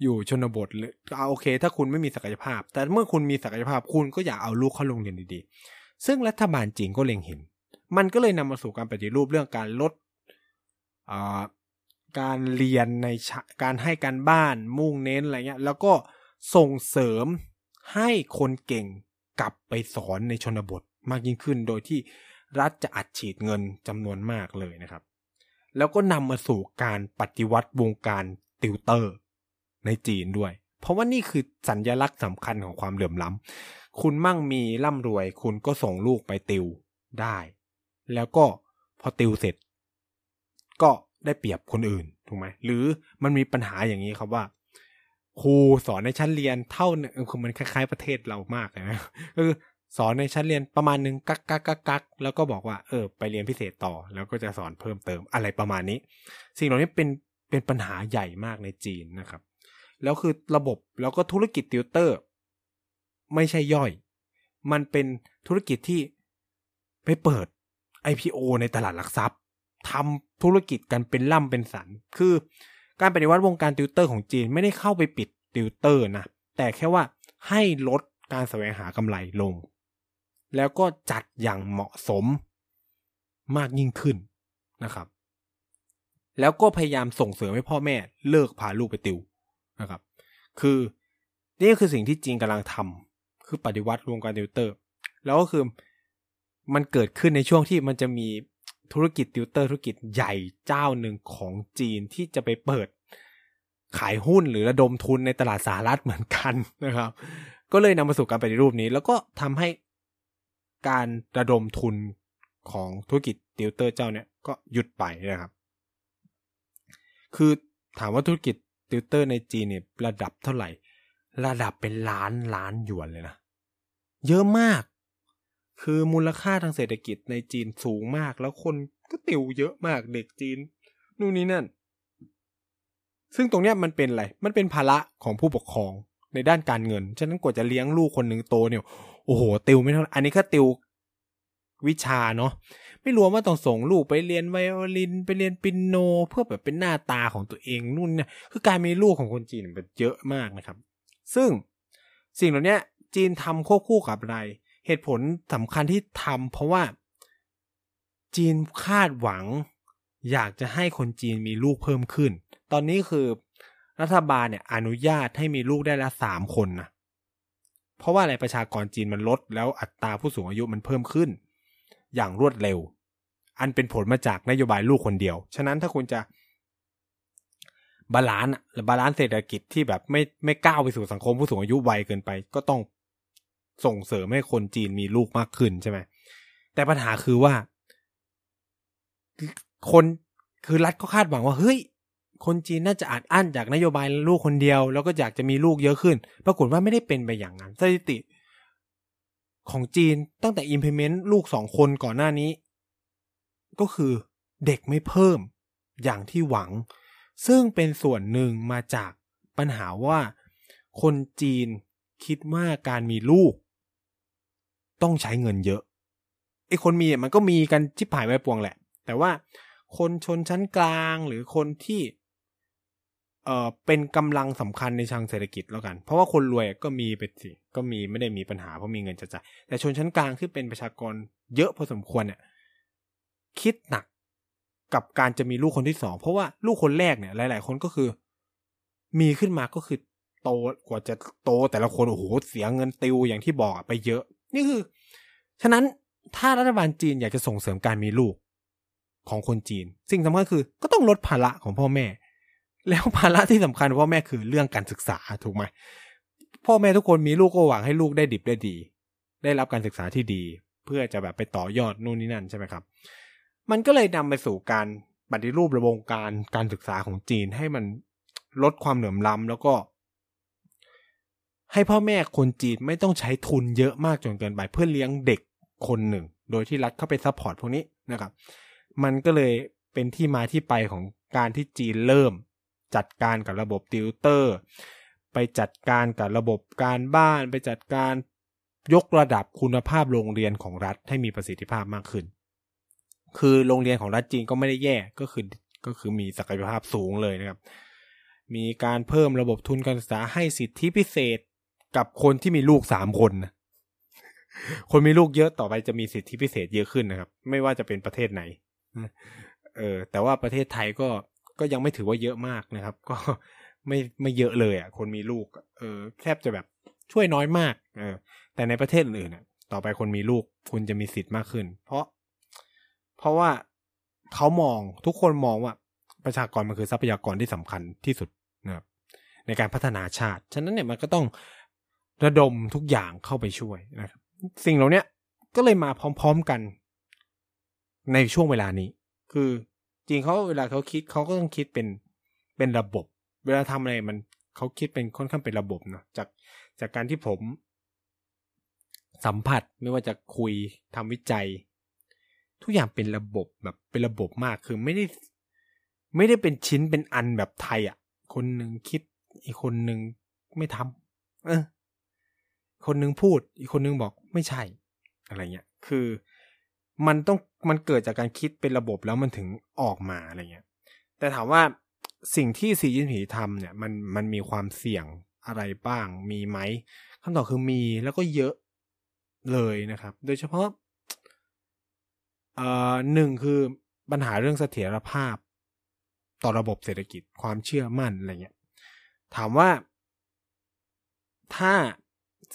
A: อยู่ชนบทเลยเอาโอเค ถ้าคุณไม่มีศักยภาพ แต่เมื่อคุณมีศักยภาพคุณก็อยากเอาลูกเข้าโรงเรียนดีๆ ซึ่งรัฐบาลจีนก็เล็งเห็น มันก็เลยนำมาสู่การปฏิรูปเรื่องการลดการเรียนในการให้การบ้านมุ่งเน้นอะไรเงี้ย แล้วก็ส่งเสริมให้คนเก่งกลับไปสอนในชนบท มากยิ่งขึ้น โดยที่รัฐจะอัดฉีดเงินจำนวนมากเลยนะครับ แล้วก็นำมาสู่การปฏิวัติวงการติวเตอร์ในจีนด้วย เพราะว่านี่คือสัญญลักษณ์สำคัญของความเหลื่อมล้ำคุณมั่งมีร่ำรวย คุณก็ส่งลูกไปติวได้ แล้วก็พอติวเสร็จ ก็ได้เปรียบคนอื่นถูกไหมหรือมันมีปัญหาอย่างนี้ครับว่าครูสอนในชั้นเรียนเท่าเนี่ยคือมันคล้ายๆประเทศเรามากนะคือ สอนในชั้นเรียนประมาณหนึ่งกักกักกักกักแล้วก็บอกว่าเออไปเรียนพิเศษต่อ แล้วก็จะสอนเพิ่มเติมอะไรประมาณนี้ สิ่งเหล่านี้เป็นเป็นปัญหาใหญ่มากในจีนนะครับ แล้วคือระบบแล้วก็ธุรกิจติวเตอร์ ไม่ใช่ย่อย มันเป็นธุรกิจที่ไปเปิด IPO ในตลาดหลักทรัพย์ทำธุรกิจกันเป็นล่ำเป็นสัน คือการปฏิวัติวงการติวเตอร์ของจีนไม่ได้เข้าไปปิดติวเตอร์นะ แต่แค่ว่าให้ลดการแสวงหากำไรลง แล้วก็จัดอย่างเหมาะสมมากยิ่งขึ้นนะครับ แล้วก็พยายามส่งเสริมให้พ่อแม่เลิกพาลูกไปติวนะครับ คือนี่คือสิ่งที่จีนกำลังทำคือปฏิวัติวงการติวเตอร์ แล้วก็คือมันเกิดขึ้นในช่วงที่มันจะมีธุรกิจติวเตอร์ธุรกิจใหญ่เจ้าหนึ่งของจีนที่จะไปเปิดขายหุ้นหรือระดมทุนในตลาดสหรัฐเหมือนกันนะครับ ก็เลยนำมาสู่การปฏิรูปนี้ แล้วก็ทำให้ การระดมทุนของธุรกิจติวเตอร์เจ้าเนี่ยก็หยุดไปนะครับ คือถามว่าธุรกิจติวเตอร์ในจีนเนี่ยระดับเท่าไหร่ ระดับเป็นล้านล้านหยวนเลยนะ เยอะมาก คือมูลค่าทางเศรษฐกิจในจีนสูงมาก แล้วคนก็ติวเยอะมากเด็กจีน นู่นนี่นั่น ซึ่งตรงเนี้ยมันเป็นอะไร มันเป็นภาระของผู้ปกครอง ในด้านการเงิน ฉะนั้นกว่าจะเลี้ยงลูกคนหนึ่งโตเนี่ยโอ้โห ติวไม่เท่าอันนี้ก็ติววิชาเนาะไม่รวมว่าต้องส่งลูกไปเรียนไวโอลิน ไปเรียนปินโน เพื่อแบบเป็นหน้าตาของตัวเองนู่นเนี่ยคือการมีลูกของคนจีนมันเยอะมากนะครับ ซึ่งสิ่งเหล่านี้จีนทำควบคู่กับอะไร เหตุผลสำคัญที่ทำเพราะว่าจีนคาดหวัง อยากจะให้คนจีนมีลูกเพิ่มขึ้น ตอนนี้คือ รัฐบาลเนี่ยอนุญาตให้มีลูกได้ละสามคนนะเพราะว่าอะไรประชากรจีนมันลด แล้วอัตราผู้สูงอายุมันเพิ่มขึ้น อย่างรวดเร็ว อันเป็นผลมาจากนโยบายลูกคนเดียว ฉะนั้นถ้าคุณจะ balance หรือ balance เศรษฐกิจที่แบบไม่ไม่ก้าวไปสู่สังคมผู้สูงอายุไวเกินไป ก็ต้องส่งเสริมให้คนจีนมีลูกมากขึ้นใช่ไหมแต่ปัญหาคือว่า คนคือรัฐก็คาดหวังว่าเฮ้ย คนจีนน่าจะอาจอั้นจากนโยบายลูกคนเดียว แล้วก็อยากจะมีลูกเยอะขึ้น ปรากฏว่าไม่ได้เป็นไปอย่างนั้นสถิติ ของจีนตั้งแต่ implement ลูกสองคนก่อนหน้านี้ ก็คือเด็กไม่เพิ่มอย่างที่หวัง ซึ่งเป็นส่วนหนึ่งมาจากปัญหาว่า คนจีนคิดว่าการมีลูก ต้องใช้เงินเยอะไอ้คนมีมันก็มีกันชิบหายไปปวงแหละ แต่ว่าคนชนชั้นกลางหรือคนที่ เอ่อเป็นกำลังสำคัญในทางเศรษฐกิจแล้วกัน เพราะว่าคนรวยก็มีไปสิก็มีไม่ได้มีปัญหาเพราะมีเงินจะจ่ายแต่ชนชั้นกลางที่เป็นประชากรเยอะพอสมควรเนี่ยคิดหนักกับการจะมีลูกคนที่สองเพราะว่าลูกคนแรกเนี่ย หลาย ๆ คนก็คือ มีขึ้นมาก็คือโตกว่าจะโตแต่ละคนโอ้โหเสียเงินติวอย่างที่บอกไปเยอะ นี่คือ ฉะนั้นถ้ารัฐบาลจีนอยากจะส่งเสริมการมีลูกของคนจีน สิ่งสำคัญคือ ก็ต้องลดภาระของพ่อแม่ แล้วภาระที่สำคัญพ่อแม่คือเรื่องการศึกษาถูกไหมพ่อแม่ทุกคนมีลูกก็หวังให้ลูกได้ดิบได้ดี ได้รับการศึกษาที่ดี เพื่อจะแบบไปต่อยอดนู่นนี่นั่นใช่ไหมครับ มันก็เลยนำไปสู่การปฏิรูประวงการการศึกษาของจีนให้มันลดความเหลื่อมล้ำแล้วก็ ให้พ่อแม่คนจีนไม่ต้องใช้ทุนเยอะมากจนเกินไปเพื่อเลี้ยงเด็กคนหนึ่ง โดยที่รัฐเข้าไป support พวกนี้นะครับ มันก็เลยเป็นที่มาที่ไปของการที่จีนเริ่ม จัดการกับระบบติวเตอร์ ไปจัดการกับระบบการบ้าน ไปจัดการยกระดับคุณภาพโรงเรียนของรัฐให้มีประสิทธิภาพมากขึ้น คือโรงเรียนของรัฐจีนก็ไม่ได้แย่ก็คือก็คือมีศักยภาพสูงเลยนะครับ มีการเพิ่มระบบทุนการศึกษาให้สิทธิพิเศษกับคนที่มีลูกสามคนนะคนมีลูกเยอะต่อไปจะมีสิทธิพิเศษเยอะขึ้นนะครับ ไม่ว่าจะเป็นประเทศไหน เออแต่ว่าประเทศไทยก็ ก็ยังไม่ถือว่าเยอะมากนะครับ ก็ไม่ไม่เยอะเลยอะ คนมีลูก เออแทบจะแบบช่วยน้อยมาก เออ แต่ในประเทศอื่นเนี่ยต่อไปคนมีลูกคุณจะมีสิทธิ์มากขึ้น เพราะ เพราะว่าเขามองทุกคนมองว่า ประชากรมันคือทรัพยากรที่สำคัญที่สุดนะครับในการพัฒนาชาติ ฉะนั้นเนี่ยมันก็ต้องระดมทุกอย่างเข้าไปช่วยนะครับ สิ่งเหล่านี้ก็เลยมาพร้อม ๆกันในช่วงเวลานี้ คือ จริงเขาเวลาเขาคิดเขาก็ต้องคิดเป็นเป็นระบบ เวลาทำอะไรมันเขาคิดเป็นค่อนข้างเป็นระบบเนาะจากจากการที่ผม สัมผัสไม่ว่าจะคุยทำวิจัย ทุกอย่างเป็นระบบแบบเป็นระบบมากคือไม่ได้ ไม่ได้เป็นชิ้นเป็นอันแบบไทยอะ่ะ คนหนึ่งคิด อีกคนหนึ่งไม่ทำเออ คนหนึ่งพูด อีกคนหนึ่งบอกไม่ใช่ อะไรเงี้ยคือ มันต้องมันเกิดจากการคิดเป็นระบบแล้วมันถึงออกมาอะไรเงี้ย แต่ถามว่าสิ่งที่สีจินผีทำเนี่ยมันมันมีความเสี่ยงอะไรบ้างมีไหมคำตอบคือมีแล้วก็เยอะเลยนะครับ โดยเฉพาะเอ่อหนึ่งคือปัญหาเรื่องเสถียรภาพ ต่อระบบเศรษฐกิจความเชื่อมั่นอะไรเงี้ยถามว่า ถ้า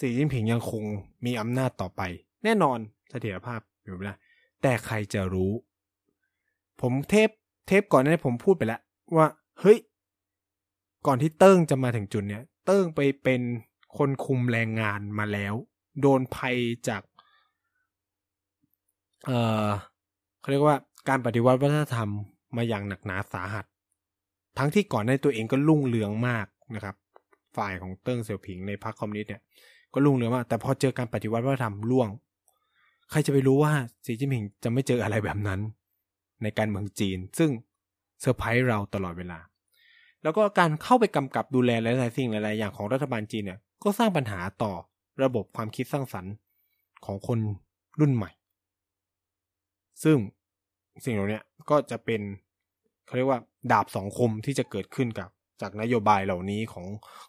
A: สีจิ้นผิงยังคงมีอำนาจต่อไป แน่นอนเสถียรภาพอยู่ไม่ได้ แต่ใครจะรู้ ผมเทปเทปก่อนนี้ผมพูดไปแล้ว ว่า เฮ้ย ก่อนที่เติ้งจะมาถึงจุดเนี้ย เติ้งไปเป็นคนคุมแรงงานมาแล้ว โดนภัยจาก เอ่อเขาเรียกว่าการปฏิวัติวัฒนธรรมมาอย่างหนักหนาสาหัส ทั้งที่ก่อนในตัวเองก็รุ่งเรืองมากนะครับ ฝ่ายของเติ้งเสี่ยวผิงในพรรคคอมมิวนิสต์เนี่ยก็รุ่งเรืองมาก แต่พอเจอการปฏิวัติวัฒนธรรมร่วง ใครจะไปรู้ว่าสีจิ้นผิงจะไม่เจออะไรแบบนั้น ในการเมืองจีน ซึ่งเซอร์ไพรส์เราตลอดเวลา แล้วก็การเข้าไปกำกับดูแลหลายๆสิ่งหลายๆอย่างของรัฐบาลจีนเนี่ยก็สร้างปัญหาต่อระบบความคิดสร้างสรรค์ของคนรุ่นใหม่ ซึ่งสิ่งเหล่านี้ก็จะเป็นเขาเรียกว่าดาบสองคมที่จะเกิดขึ้นกับจากนโยบายเหล่านี้ของ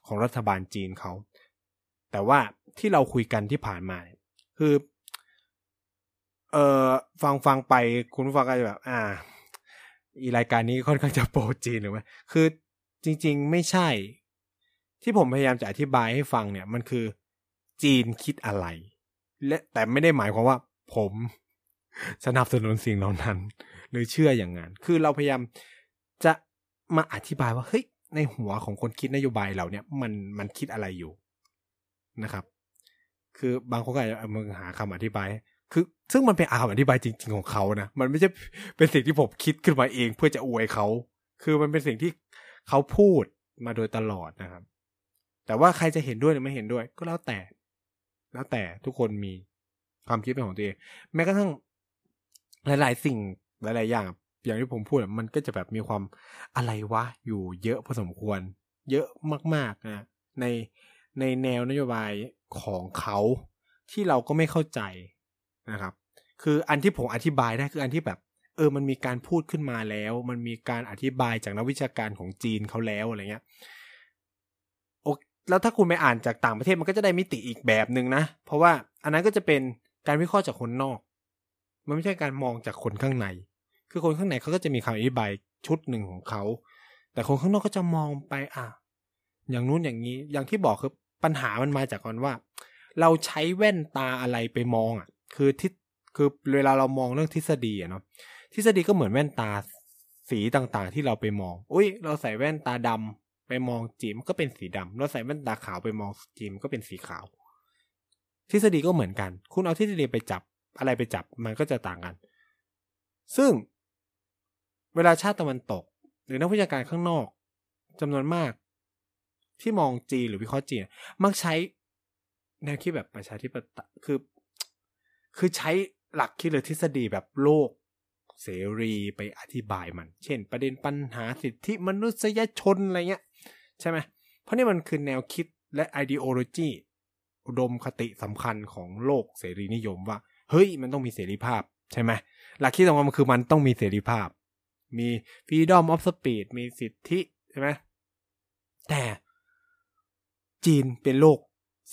A: ของรัฐบาลจีนเขา แต่ว่าที่เราคุยกันที่ผ่านมา คือ เออฟังฟังไปคุณผู้ฟังก็จะแบบ อ่า อีรายการนี้ค่อนข้างจะโปรจีนหรือไม่คือจริง ๆ ไม่ใช่ ที่ผมพยายามจะอธิบายให้ฟังเนี่ย มันคือจีนคิดอะไร และแต่ไม่ได้หมายความว่า ผมสนับสนุนสิ่งเหล่านั้น หรือเชื่ออย่างนั้น คือเราพยายามจะมาอธิบายว่าเฮ้ยในหัวของคนคิดนโยบายเราเนี่ย มันมันคิดอะไรอยู่นะครับ คือบางคนก็อาจจะมึงหาคำอธิบาย คือซึ่งมันเป็นคำอธิบายจริง ๆของเขานะมันไม่ใช่เป็นสิ่งที่ผมคิดขึ้นมาเองเพื่อจะอวยเขา คือมันเป็นสิ่งที่เขาพูดมาโดยตลอดนะครับ แต่ว่าใครจะเห็นด้วยหรือไม่เห็นด้วย ก็แล้วแต่ แล้วแต่ทุกคนมีความคิดเป็นของตัวเอง แม้กระทั่งหลาย ๆ สิ่งหลาย ๆ อย่าง อย่างที่ผมพูดมันก็จะแบบมีความอะไรวะอยู่เยอะพอสมควร เยอะมากๆนะในในแนวนโยบายของเขาที่เราก็ไม่เข้าใจ นะครับ คืออันที่ผมอธิบายได้คืออันที่แบบ เออมันมีการพูดขึ้นมาแล้ว มันมีการอธิบายจากนักวิชาการของจีนเขาแล้วอะไรเงี้ยโอ้แล้วถ้าคุณไปอ่านจากต่างประเทศมันก็จะได้มิติอีกแบบหนึ่งนะ เพราะว่าอันนั้นก็จะเป็นการวิเคราะห์จากคนนอก มันไม่ใช่การมองจากคนข้างใน คือคนข้างในเขาก็จะมีคำอธิบายชุดหนึ่งของเขา แต่คนข้างนอกก็จะมองไปอะอย่างนู้นอย่างนี้ อย่างที่บอกคือปัญหามันมาจากการว่า เราใช้แว่นตาอะไรไปมองอะ คือทิศคือเวลาเรามองเรื่องทฤษฎีอะเนาะทฤษฎีก็เหมือนแว่นตาสีต่างๆ ที่เราไปมอง อุ้ย เราใส่แว่นตาดำไปมองจีมก็เป็นสีดำเราใส่แว่นตาขาวไปมองจีมก็เป็นสีขาว ทฤษฎีก็เหมือนกัน คุณเอาทฤษฎีไปจับอะไรไปจับมันก็จะต่างกัน ซึ่งเวลาชาติตะวันตก หรือนักวิชาการข้างนอกจำนวนมาก ที่มองจีนหรือวิเคราะห์จีนมักใช้แนวคิดแบบประชาธิปไตยคือ คือใช้หลักคิดหรือทฤษฎีแบบโลกเสรีไปอธิบายมัน เช่น ประเด็นปัญหาสิทธิมนุษยชนอะไรเงี้ยใช่ไหมเพราะนี่มันคือแนวคิดและ ideology อุดมคติสำคัญของโลกเสรีนิยมว่า เฮ้ยมันต้องมีเสรีภาพใช่ไหมหลักคิดสำคัญมันคือมันต้องมีเสรีภาพ มี freedom of speech มีสิทธิใช่ไหมแต่จีนเป็นโลก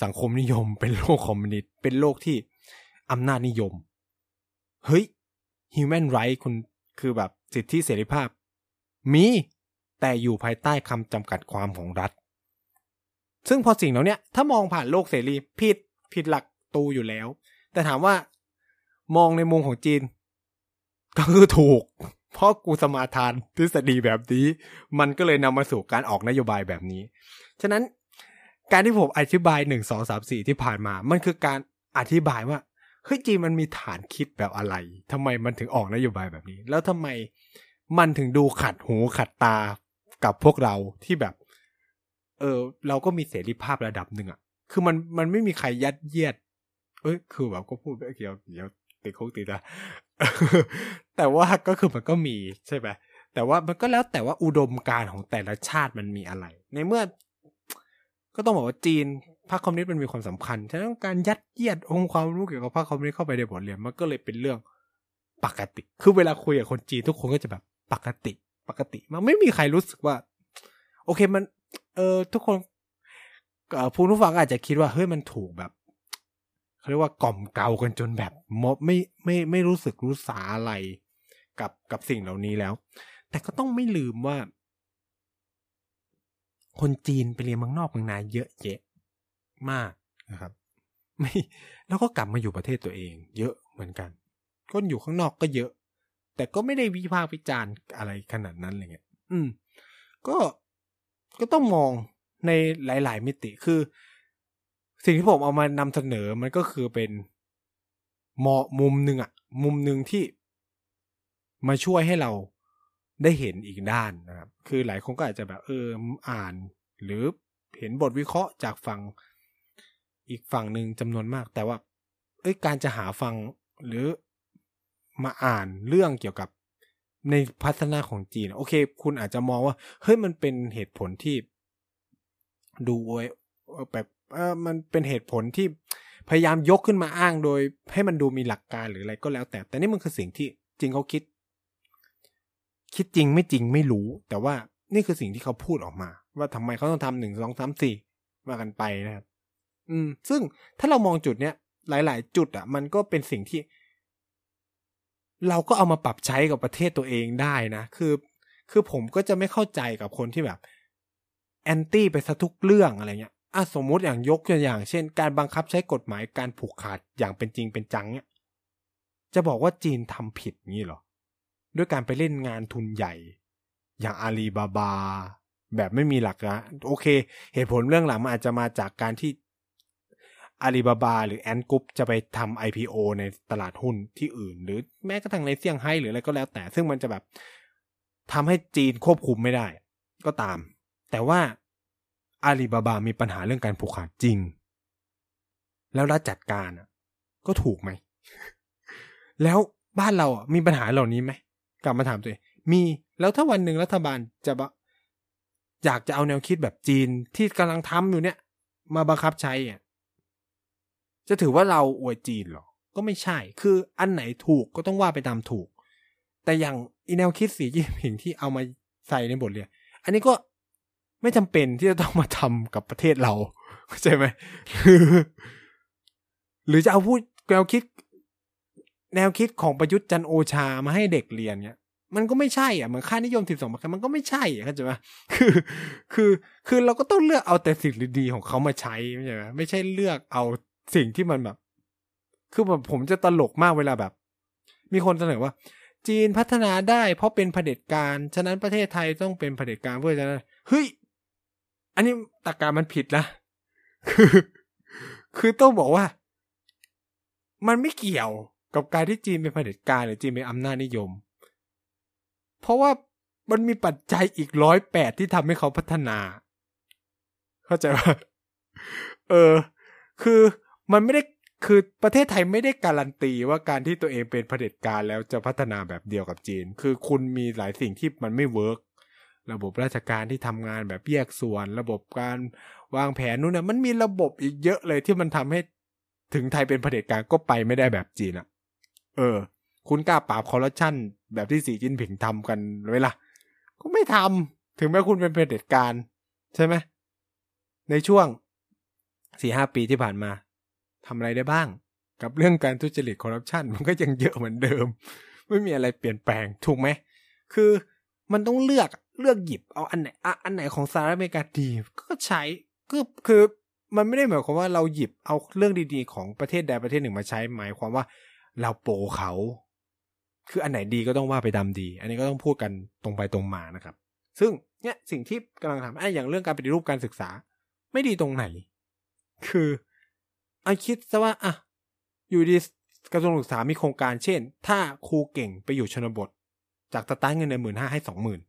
A: สังคมนิยม เป็นโลกคอมมิวนิสต์เป็นโลกที่ อำนาจนิยม เฮ้ย human right คุณคือแบบสิทธิเสรีภาพ มี แต่อยู่ภายใต้คำจำกัดความของรัฐ ซึ่งพอสิ่งเหล่านี้ถ้ามองผ่านโลกเสรีผิดผิดหลักตูอยู่แล้ว แต่ถามว่ามองในมุมของจีน ก็คือถูก เพราะกูสมาทานทฤษฎีแบบนี้ มันก็เลยนำมาสู่การออกนโยบายแบบนี้ ฉะนั้นการที่ผมอธิบายหนึ่งสองสามสี่ที่ผ่านมา มันคือการอธิบายว่า เฮ้ยจีนมันมีฐานคิดแบบอะไรทำไมมันถึงออกนโยบายแบบนี้ แล้วทำไมมันถึงดูขัดหูขัดตากับพวกเราที่แบบ เออ เราก็มีเสรีภาพระดับหนึ่งอะคือมันมันไม่มีใครยัดเยียด เอ้ย คือแบบก็พูดไปเกี่ยวเดี๋ยวติดคุกติดนะแต่ว่าก็คือมันก็มีใช่ไหมแต่ว่ามันก็แล้วแต่ว่าอุดมการของแต่ละชาติมันมีอะไร ในเมื่อ ก็ต้องบอกว่าจีน พรรคคอมมิวนิสต์มันมีความสำคัญฉะนั้นการยัดเยียดองค์ความรู้เกี่ยวกับพรรคคอมมิวนิสต์เข้าไปในบทเรียนมันก็เลยเป็นเรื่องปกติ คือเวลาคุยกับคนจีนทุกคนก็จะแบบปกติ ปกติ มันไม่มีใครรู้สึกว่า โอเคมัน เออทุกคนผู้ผู้ฟังอาจจะคิดว่าเฮ้ยมันถูกแบบเขาเรียกว่ากล่อมเกากันจนแบบมบไม่ไม่ไม่รู้สึกรู้สาอะไรกับกับสิ่งเหล่านี้แล้ว แต่ก็ต้องไม่ลืมว่า คนจีนไปเรียนเมืองนอกเมืองนาเยอะแยะ มากนะครับ ไม่แล้วก็กลับมาอยู่ประเทศตัวเอง เยอะเหมือนกันคนอยู่ข้างนอกก็เยอะ แต่ก็ไม่ได้วิพากษ์วิจารณ์อะไรขนาดนั้นอะไรเงี้ย อืม ก็ก็ต้องมองในหลาย ๆ มิติคือ สิ่งที่ผมเอามานำเสนอมันก็คือเป็นมอมุมหนึ่งอะมุมหนึ่งที่มาช่วยให้เราได้เห็นอีกด้านนะครับ คือหลายคนก็อาจจะแบบเอออ่าน หรือเห็นบทวิเคราะห์จากฝั่ง อีกฝั่งหนึ่งจำนวนมาก แต่ว่า เอ้ยการจะหาฟังหรือมาอ่านเรื่องเกี่ยวกับในพัฒนาของจีน โอเค คุณอาจจะมองว่า เฮ้ยมันเป็นเหตุผลที่ ดูโอยแบบเออมันเป็นเหตุผลที่พยายามยกขึ้นมาอ้างโดย ให้มันดูมีหลักการหรืออะไรก็แล้ว แต่ แต่นี่มันคือสิ่งที่จริงเขาคิด คิดจริงไม่จริงไม่รู้ แต่ว่านี่คือสิ่งที่เขาพูดออกมา ว่าทำไมเขาต้องทำหนึ่งสองสามสี่ว่ากันไปนะครับ อืม ซึ่งถ้าเรามองจุดเนี้ยหลาย ๆ จุดอะ มันก็เป็นสิ่งที่ เราก็เอามาปรับใช้กับประเทศตัวเองได้นะ คือ คือผมก็จะไม่เข้าใจกับคนที่แบบแอนตี้ไปซะทุกเรื่องอะไรเงี้ยอะสมมุติอย่างยกตัวอย่าง เช่น การบังคับใช้กฎหมายการผูกขาดอย่างเป็นจริงเป็นจังเนี่ยจะบอกว่าจีนทำผิดงี้เหรอ ด้วยการไปเล่นงานทุนใหญ่ อย่างอาลีบาบา แบบไม่มีหลักนะโอเค เหตุผลเรื่องหลังมันอาจจะมาจากการที่ อาลีบาบาหรือแอนกุ๊ปจะไปทำ IPO ในตลาดหุ้นที่อื่น หรือแม้กระทั่งในเซี่ยงไฮ้หรืออะไรก็แล้วแต่ ซึ่งมันจะแบบทำให้จีนควบคุมไม่ได้ ก็ตาม แต่ว่าอาลีบาบามีปัญหาเรื่องการผูกขาดจริง แล้วรัฐจัดการก็ถูกไหม แล้วบ้านเราอะมีปัญหาเหล่านี้ไหมกลับมาถามตัวเองมีแล้วถ้าวันหนึ่งรัฐบาลจะอยากจะเอาแนวคิดแบบจีนที่กำลังทำอยู่เนี่ย มาบังคับใช้อะ จะถือว่าเราอวยจีนหรอ ก็ไม่ใช่ คืออันไหนถูกก็ต้องว่าไปตามถูก แต่อย่างอีแนวคิดสีจิ้นผิงที่เอามาใส่ในบทเรียน อันนี้ก็ไม่จำเป็นที่จะต้องมาทำกับประเทศเราเข้าใจไหมหรือจะเอาพูดแนวคิด แนวคิดของประยุทธ์จันโอชามาให้เด็กเรียนเนี่ยมันก็ไม่ใช่อะเหมือนค่านิยมสิบสองมันก็ไม่ใช่เข้าใจไหมคือ คือ คือเราก็ต้องเลือกเอาแต่สิ่งดีๆของเขามาใช้ไม่ใช่ไหมไม่ใช่เลือกเอา สิ่งที่มันแบบ คือแบบผมจะตลกมากเวลาแบบ มีคนเสนอว่า จีนพัฒนาได้เพราะเป็นเผด็จการ ฉะนั้นประเทศไทยต้องเป็นเผด็จการเพื่อจะนั้นเฮ้ย อันนี้ตาการมันผิดนะ คือ คือต้องบอกว่า มันไม่เกี่ยวกับการที่จีนเป็นเผด็จการหรือจีนเป็นอำนาจนิยม เพราะว่ามันมีปัจจัยอีกร้อยแปดที่ทำให้เขาพัฒนา เข้าใจว่า เออ คือ มันไม่ได้คือประเทศไทยไม่ได้การันตีว่าการที่ตัวเองเป็นเผด็จการแล้วจะพัฒนาแบบเดียวกับจีน คือคุณมีหลายสิ่งที่มันไม่ work ระบบราชการที่ทำงานแบบแยกส่วน ระบบการวางแผนนู่นน่ะมันมีระบบอีกเยอะเลยที่มันทำให้ถึงไทยเป็นเผด็จการก็ไปไม่ได้แบบจีนอะเออ คุณกล้าปราบคอร์รัปชันแบบที่สีจิ้นผิงทำกันเวลาก็ไม่ทำถึงแม้คุณเป็นเผด็จการ ใช่ไหมในช่วงสี่ห้าปีที่ผ่านมา ทำอะไรได้บ้าง กับเรื่องการทุจริตคอร์รัปชันมันก็ยังเยอะเหมือนเดิม ไม่มีอะไรเปลี่ยนแปลงถูกไหม คือมันต้องเลือกเลือกหยิบเอาอันไหนอะอันไหนของสหรัฐอเมริกาดีก็ใช้ก็คือมันไม่ได้หมายความว่าเราหยิบเอาเรื่องดีๆ ของประเทศใดประเทศหนึ่งมาใช้หมายความว่าเราโปเขา คืออันไหนดีก็ต้องว่าไปดำดี อันนี้ก็ต้องพูดกันตรงไปตรงมานะครับ ซึ่งเนี่ยสิ่งที่กำลังทำไอ้อย่างเรื่องการปฏิรูปการศึกษา ไม่ดีตรงไหน คือ ไอคิดซะว่าอะอยู่ดีกระทรวงศึกษามีโครงการเช่น ถ้าครูเก่งไปอยู่ชนบท จากตะต้านเงินในหมื่นห้าให้สองหมื่น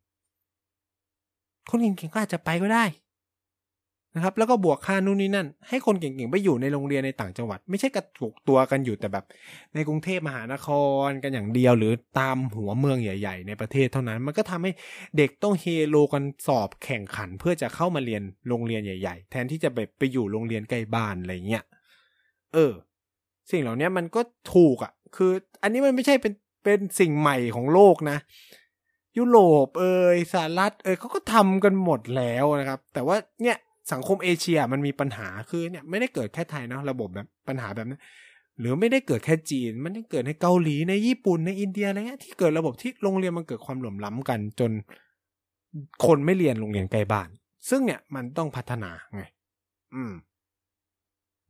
A: คนเก่งๆก็อาจจะไปก็ได้นะครับ แล้วก็บวกค่านู่นนี่นั่น ให้คนเก่งๆไปอยู่ในโรงเรียนในต่างจังหวัด ไม่ใช่กระจุกตัวกันอยู่แต่แบบ ในกรุงเทพมหานครกันอย่างเดียวหรือตามหัวเมืองใหญ่ ๆ ในประเทศเท่านั้น มันก็ทำให้เด็กต้องเฮโลกันสอบแข่งขันเพื่อจะเข้ามาเรียนโรงเรียนใหญ่ ๆ แทนที่จะไปไปอยู่โรงเรียนใกล้บ้านอะไรเงี้ย เออ สิ่งเหล่านี้มันก็ถูกอะ่ะ คืออันนี้มันไม่ใช่เป็นเป็นสิ่งใหม่ของโลกนะ ยุโรปเอยสหรัฐเอยเขาก็ทำกันหมดแล้วนะครับ แต่ว่าเนี่ยสังคมเอเชียมันมีปัญหาคือเนี่ยไม่ได้เกิดแค่ไทยเนาะระบบแบบปัญหาแบบนั้นหรือไม่ได้เกิดแค่จีน มันได้เกิดในเกาหลีในญี่ปุ่นในอินเดียอะไรเงี้ยที่เกิดระบบที่โรงเรียนมันเกิดความหล่มล้ำกัน จนคนไม่เรียนโรงเรียนไกลบ้าน ซึ่งเนี่ยมันต้องพัฒนาไง อืม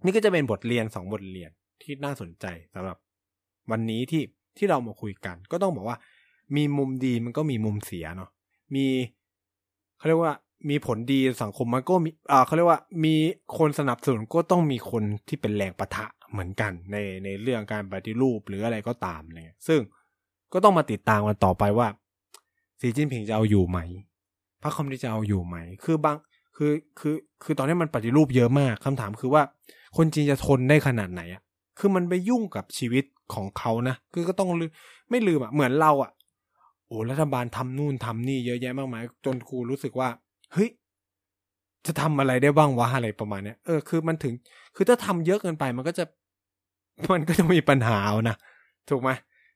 A: นี่ก็จะเป็นบทเรียนสองบทเรียนที่น่าสนใจสำหรับวันนี้ที่ที่เรามาคุยกัน ก็ต้องบอกว่า มีมุมดีมันก็มีมุมเสียเนาะมีเขาเรียกว่ามีผลดีสังคมมันก็มีอ่าเขาเรียกว่ามีคนสนับสนุนก็ต้องมีคนที่เป็นแรงประทะเหมือนกัน ในในเรื่องการปฏิรูปหรืออะไรก็ตามเลยซึ่งก็ต้องมาติดตามกันต่อไปว่าสีจิ้นผิงจะเอาอยู่ไหมพรรคคอมมิวนิสต์จะเอาอยู่ไหม คือบางคือคือคือตอนนี้มันปฏิรูปเยอะมากคำถามคือว่า คนจีนจะทนได้ขนาดไหนอะคือมันไปยุ่งกับชีวิตของเขานะ คือก็ต้องไม่ลืมอะเหมือนเราอะโอ้รัฐบาลทำนู่นทำนี่เยอะแยะมากมาย จนครูรู้สึกว่า เฮ้ย จะทำอะไรได้บ้างวะอะไรประมาณเนี้ยเออคือมันถึง คือถ้าทำเยอะเกินไปมันก็จะ มันก็จะมีปัญหาเอานะถูกไหม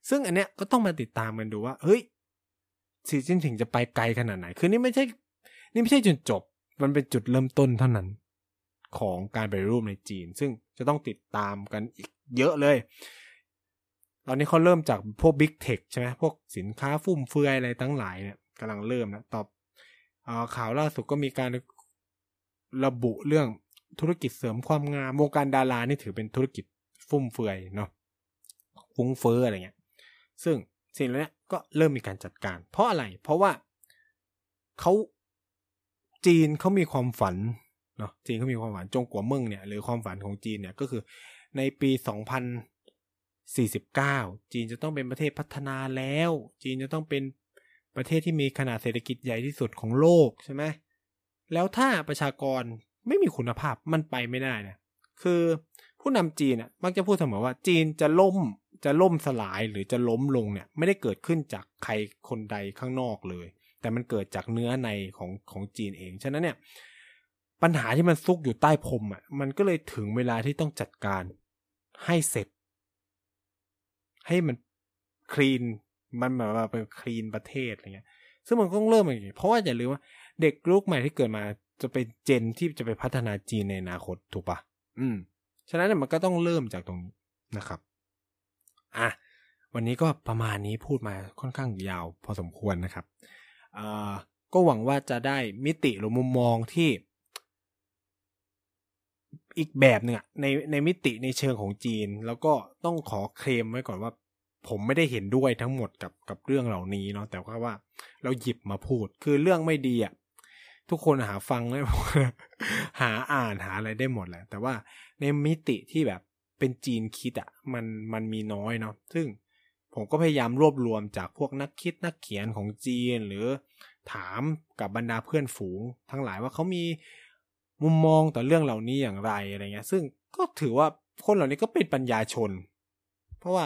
A: ซึ่งอันเนี้ยก็ต้องมาติดตามกันดูว่า เฮ้ยสีจิ้นผิงจะไปไกลขนาดไหน คือนี่ไม่ใช่ นี่ไม่ใช่จุดจบ มันเป็นจุดเริ่มต้นเท่านั้น ของการไปรูปในจีน ซึ่งจะต้องติดตามกันอีกเยอะเลย ตอนนี้เขาเริ่มจากพวกบิ๊กเทคใช่ไหมพวกสินค้าฟุ่มเฟือยอะไรทั้งหลายเนี่ยกำลังเริ่มนะตอบข่าวล่าสุดก็มีการระบุเรื่องธุรกิจเสริมความงามวงการดารานี่ถือเป็นธุรกิจฟุ่มเฟือยเนาะฟุ้งเฟ้ออะไรเงี้ย ซึ่งสิ่งเหล่านี้ก็เริ่มมีการจัดการ เพราะอะไร เพราะว่าเขาจีนเขามีความฝัน เนาะจีนเขามีความฝันจงกัวเมืองเนี่ยหรือความฝันของจีนเนี่ยก็คือในปี 2049 จีนจะต้องเป็นประเทศพัฒนาแล้ว จีนจะต้องเป็นประเทศที่มีขนาดเศรษฐกิจใหญ่ที่สุดของโลกใช่ไหมแล้วถ้าประชากรไม่มีคุณภาพมันไปไม่ได้นะคือผู้นำจีนอะมักจะพูดเสมอว่าจีนจะล่มจะล่มสลายหรือจะล้มลงเนี่ยไม่ได้เกิดขึ้นจากใครคนใดข้างนอกเลย แต่มันเกิดจากเนื้อในของของจีนเอง ฉะนั้นเนี่ย ปัญหาที่มันซุกอยู่ใต้พรมอะ มันก็เลยถึงเวลาที่ต้องจัดการให้เสร็จ ให้มันคลีนมันแบบว่าเป็นคลีนประเทศอะไรเงี้ย ซึ่งมันต้องเริ่มอย่างนี้เพราะว่าอย่าลืมว่าเด็กลูกใหม่ที่เกิดมาจะเป็นเจนที่จะไปพัฒนาจีนในอนาคตถูกปะอืม ฉะนั้นมันก็ต้องเริ่มจากตรงนี้นะครับ อะ วันนี้ก็ประมาณนี้พูดมาค่อนข้างยาวพอสมควรนะครับ อ่า ก็หวังว่าจะได้มิติหรือมุมมองที่ อีกแบบหนึ่งในในมิติในเชิงของจีน แล้วก็ต้องขอเคลมไว้ก่อนว่า ผมไม่ได้เห็นด้วยทั้งหมดกับกับเรื่องเหล่านี้เนาะแต่ว่าเราหยิบมาพูดคือเรื่องไม่ดีอะทุกคนหาฟังได้หาอ่านหาอะไรได้หมดแหละ แต่ว่าในมิติที่แบบเป็นจีนคิดอะมันมันมีน้อยเนาะซึ่งผมก็พยายามรวบรวมจากพวกนักคิดนักเขียนของจีนหรือถามกับบรรดาเพื่อนฝูง ทั้งหลายว่าเขามี มุมมองต่อเรื่องเหล่านี้อย่างไรอะไรเงี้ย ซึ่งก็ถือว่าคนเหล่านี้ก็เป็นปัญญาชน เพราะว่า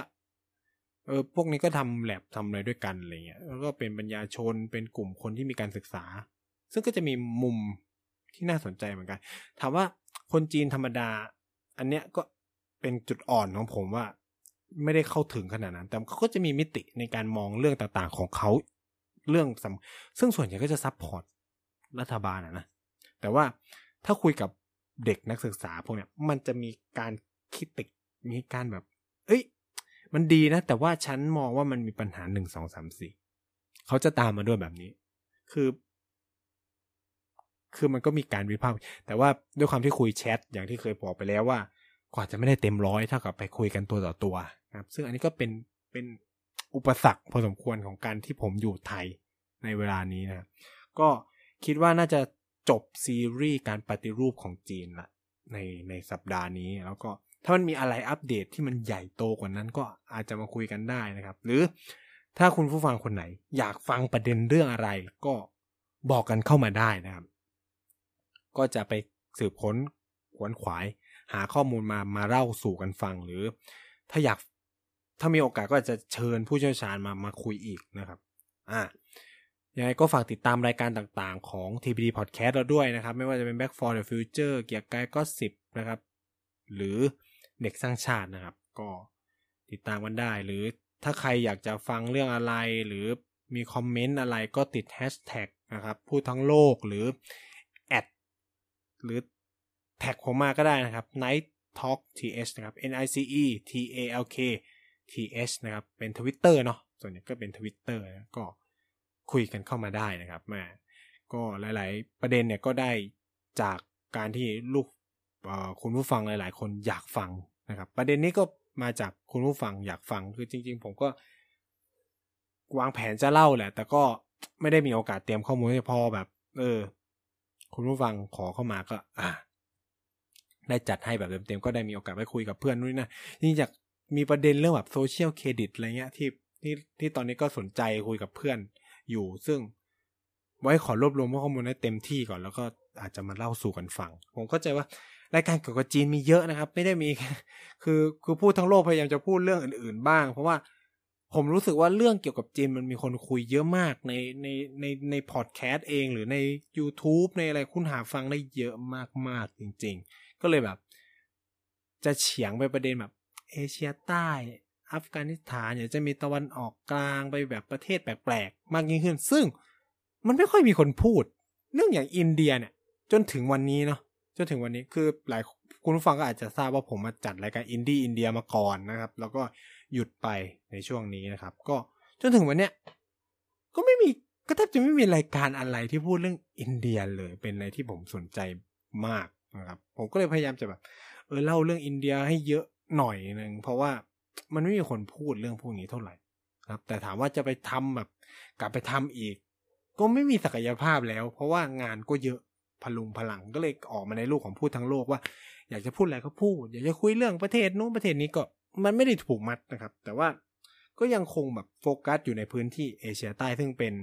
A: เออพวกนี้ก็ทำแลบทำอะไรด้วยกันอะไรเงี้ยแล้วก็เป็นปัญญาชนเป็นกลุ่มคนที่มีการศึกษา ซึ่งก็จะมีมุมที่น่าสนใจเหมือนกัน ถามว่าคนจีนธรรมดา อันเนี้ยก็เป็นจุดอ่อนของผมว่า ไม่ได้เข้าถึงขนาดนั้น แต่เขาก็จะมีมิติในการมองเรื่องต่างๆของเขาเรื่องซึ่งส่วนใหญ่ก็จะ supportรัฐบาลนะแต่ว่า ถ้าคุยกับเด็กนักศึกษาพวกเนี้ยมันจะมีการคิดติกมีการแบบ เอ้ย มันดีนะ แต่ว่าฉันมองว่ามันมีปัญหาหนึ่งสองสามสี่เขาจะตามมาด้วยแบบนี้ คือ คือมันก็มีการวิพากษ์แต่ว่าด้วยความที่คุยแชทอย่างที่เคยบอกไปแล้วว่ากว่าจะไม่ได้เต็มร้อยเท่ากับไปคุยกันตัวต่อตัวครับ ซึ่งอันนี้ก็เป็นเป็นอุปสรรคพอสมควรของการที่ผมอยู่ไทยในเวลานี้นะก็คิดว่าน่าจะ จบซีรีส์การปฏิรูปของจีนละในในสัปดาห์นี้แล้วก็ถ้ามันมีอะไรอัปเดตที่มันใหญ่โตกว่านั้นก็อาจจะมาคุยกันได้นะครับ หรือถ้าคุณผู้ฟังคนไหน อยากฟังประเด็นเรื่องอะไร ก็บอกกันเข้ามาได้นะครับ ก็จะไปสืบค้นขวนขวาย หาข้อมูลมามาเล่าสู่กันฟัง หรือ ถ้าอยากถ้ามีโอกาสก็จะเชิญผู้เชี่ยวชาญมามาคุยอีกนะครับ อ่า ยังไงก็ฝากติดตามรายการต่างๆ ของ TPD Podcast เราด้วยนะครับ ไม่ว่าจะเป็น Back for the Future เกียร์กายก็สิบนะครับ หรือเด็กสร้างชาตินะครับ ก็ติดตามกันได้ หรือถ้าใครอยากจะฟังเรื่องอะไร หรือมีคอมเมนต์อะไรก็ติดแฮชแท็กนะครับพูดทั้งโลกหรือหรือแท็กผมมาก็ได้นะครับ Night Talk th นะครับ n i c e t a l k t h นะครับ เป็นทวิตเตอร์เนาะส่วนใหญ่ก็เป็นทวิตเตอร์ก็ คุยกันเข้ามาได้นะครับแม่ก็หลาย ๆ ประเด็นเนี่ยก็ได้จากการที่ลูกคุณผู้ฟังหลาย ๆ คนอยากฟังนะครับ ประเด็นนี้ก็มาจากคุณผู้ฟังอยากฟังคือจริง ๆ ผมก็วางแผนจะเล่าแหละ แต่ก็ไม่ได้มีโอกาสเตรียมข้อมูลพอแบบ เออ คุณผู้ฟังขอเข้ามาก็ อ่า ได้จัดให้แบบเต็มๆก็ได้มีโอกาสไปคุยกับเพื่อนด้วยนะนี่จากมีประเด็นเรื่องแบบโซเชียลเครดิตอะไรเงี้ยที่ที่ที่ตอนนี้ก็สนใจคุยกับเพื่อน อยู่ ซึ่งไว้ขอรวบรวมข้อมูลให้เต็มที่ก่อนแล้วก็อาจจะมาเล่าสู่กันฟัง ผมเข้าใจว่ารายการเกี่ยวกับจีนมีเยอะนะครับ ไม่ได้มี คือคือพูดทั้งโลกพยายามจะพูดเรื่องอื่น ๆ บ้าง เพราะว่าผมรู้สึกว่าเรื่องเกี่ยวกับจีนมันมีคนคุยเยอะมากในในในในพอดแคสต์เองหรือใน YouTube ในอะไรคุณหาฟังได้เยอะมาก ๆ จริง ๆ ก็เลยแบบ จะเฉียงไปประเด็นแบบ เอเชียใต้ อัฟกานิสถานเนี่ยจะมีตะวันออกกลางไปแบบประเทศแปลกๆ มากยิ่งขึ้น ซึ่งมันไม่ค่อยมีคนพูด เรื่องอย่างอินเดียเนี่ย จนถึงวันนี้เนาะจนถึงวันนี้คือหลายคุณผู้ฟังก็อาจจะทราบว่าผมมาจัดรายการอินดี้อินเดียมาก่อนนะครับ แล้วก็หยุดไปในช่วงนี้นะครับ ก็จนถึงวันเนี้ยก็ไม่มีก็แทบจะไม่มีรายการอะไรที่พูดเรื่องอินเดียเลยเป็นอะไรที่ผมสนใจมากนะครับ ผมก็เลยพยายามจะแบบ เออเล่าเรื่องอินเดียให้เยอะหน่อยหนึ่งเพราะว่า มันไม่มีคนพูดเรื่องพวกนี้เท่าไหร่ครับ แต่ถามว่าจะไปทำแบบ กลับไปทำอีก ก็ไม่มีศักยภาพแล้ว เพราะว่างานก็เยอะพลุงพลังก็เลยออกมาในรูปของพูดทั้งโลกว่า อยากจะพูดอะไรก็พูด อยากจะคุยเรื่องประเทศนู้นประเทศนี้ก็มันไม่ได้ถูกมัดนะครับ แต่ว่าก็ยังคงแบบโฟกัสอยู่ในพื้นที่เอเชียใต้ซึ่งเป็น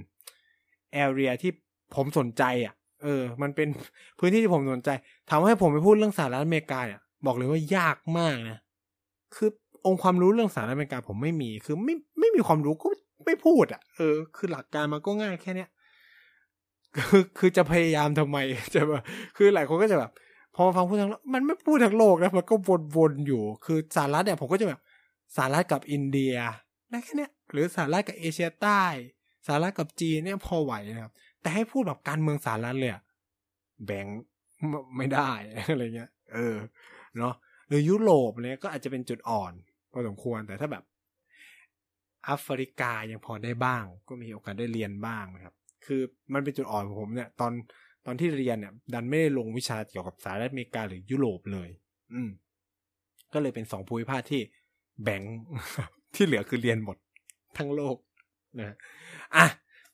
A: แอเรียที่ผมสนใจอะ เออ มันเป็นพื้นที่ที่ผมสนใจถามให้ผมไปพูดเรื่องสหรัฐอเมริกาเนี่ยบอกเลยว่ายากมากนะ คือ องค์ความรู้เรื่องสหรัฐอเมริกาผมไม่มี คือไม่ไม่มีความรู้ก็ไม่พูดอะ เออ คือหลักการมันก็ง่ายแค่เนี้ยคือคือจะพยายามทำไมจะแบบคือหลายคนก็จะแบบ พอฟังพูดทั้งมันไม่พูดทั้งโลกนะมันก็วนๆอยู่ คือสหรัฐเนี่ยผมก็จะแบบสหรัฐกับอินเดียได้แค่นี้หรือสหรัฐกับเอเชียใต้สหรัฐกับจีนเนี่ยพอไหวนะครับ แต่ให้พูดแบบการเมืองสหรัฐเลยแบ่งไม่ได้อะไรเงี้ย เออ เนาะหรือยุโรปเนี่ยก็อาจจะเป็นจุดอ่อน พอสมควรแต่ถ้าแบบแอฟริกายังพอได้บ้าง ก็มีโอกาสได้เรียนบ้างนะครับ คือมันเป็นจุดอ่อนของผมเนี่ย ตอนตอนที่เรียนเนี่ยดันไม่ได้ลงวิชาเกี่ยวกับสหรัฐอเมริกาหรือยุโรปเลย อืม ก็เลยเป็นสองภูมิภาคที่แบ่งที่เหลือคือเรียนหมดทั้งโลกนะอะ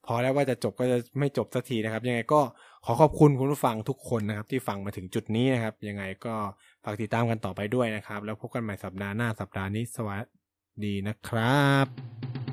A: พอแล้วว่าจะจบก็จะไม่จบสักทีนะครับ ยังไงก็ขอขอบคุณคุณผู้ฟังทุกคนนะครับ ที่ฟังมาถึงจุดนี้นะครับ ยังไงก็ ฝากติดตามกันต่อไปด้วยนะครับ แล้วพบกันใหม่สัปดาห์หน้าสัปดาห์นี้สวัสดีนะครับ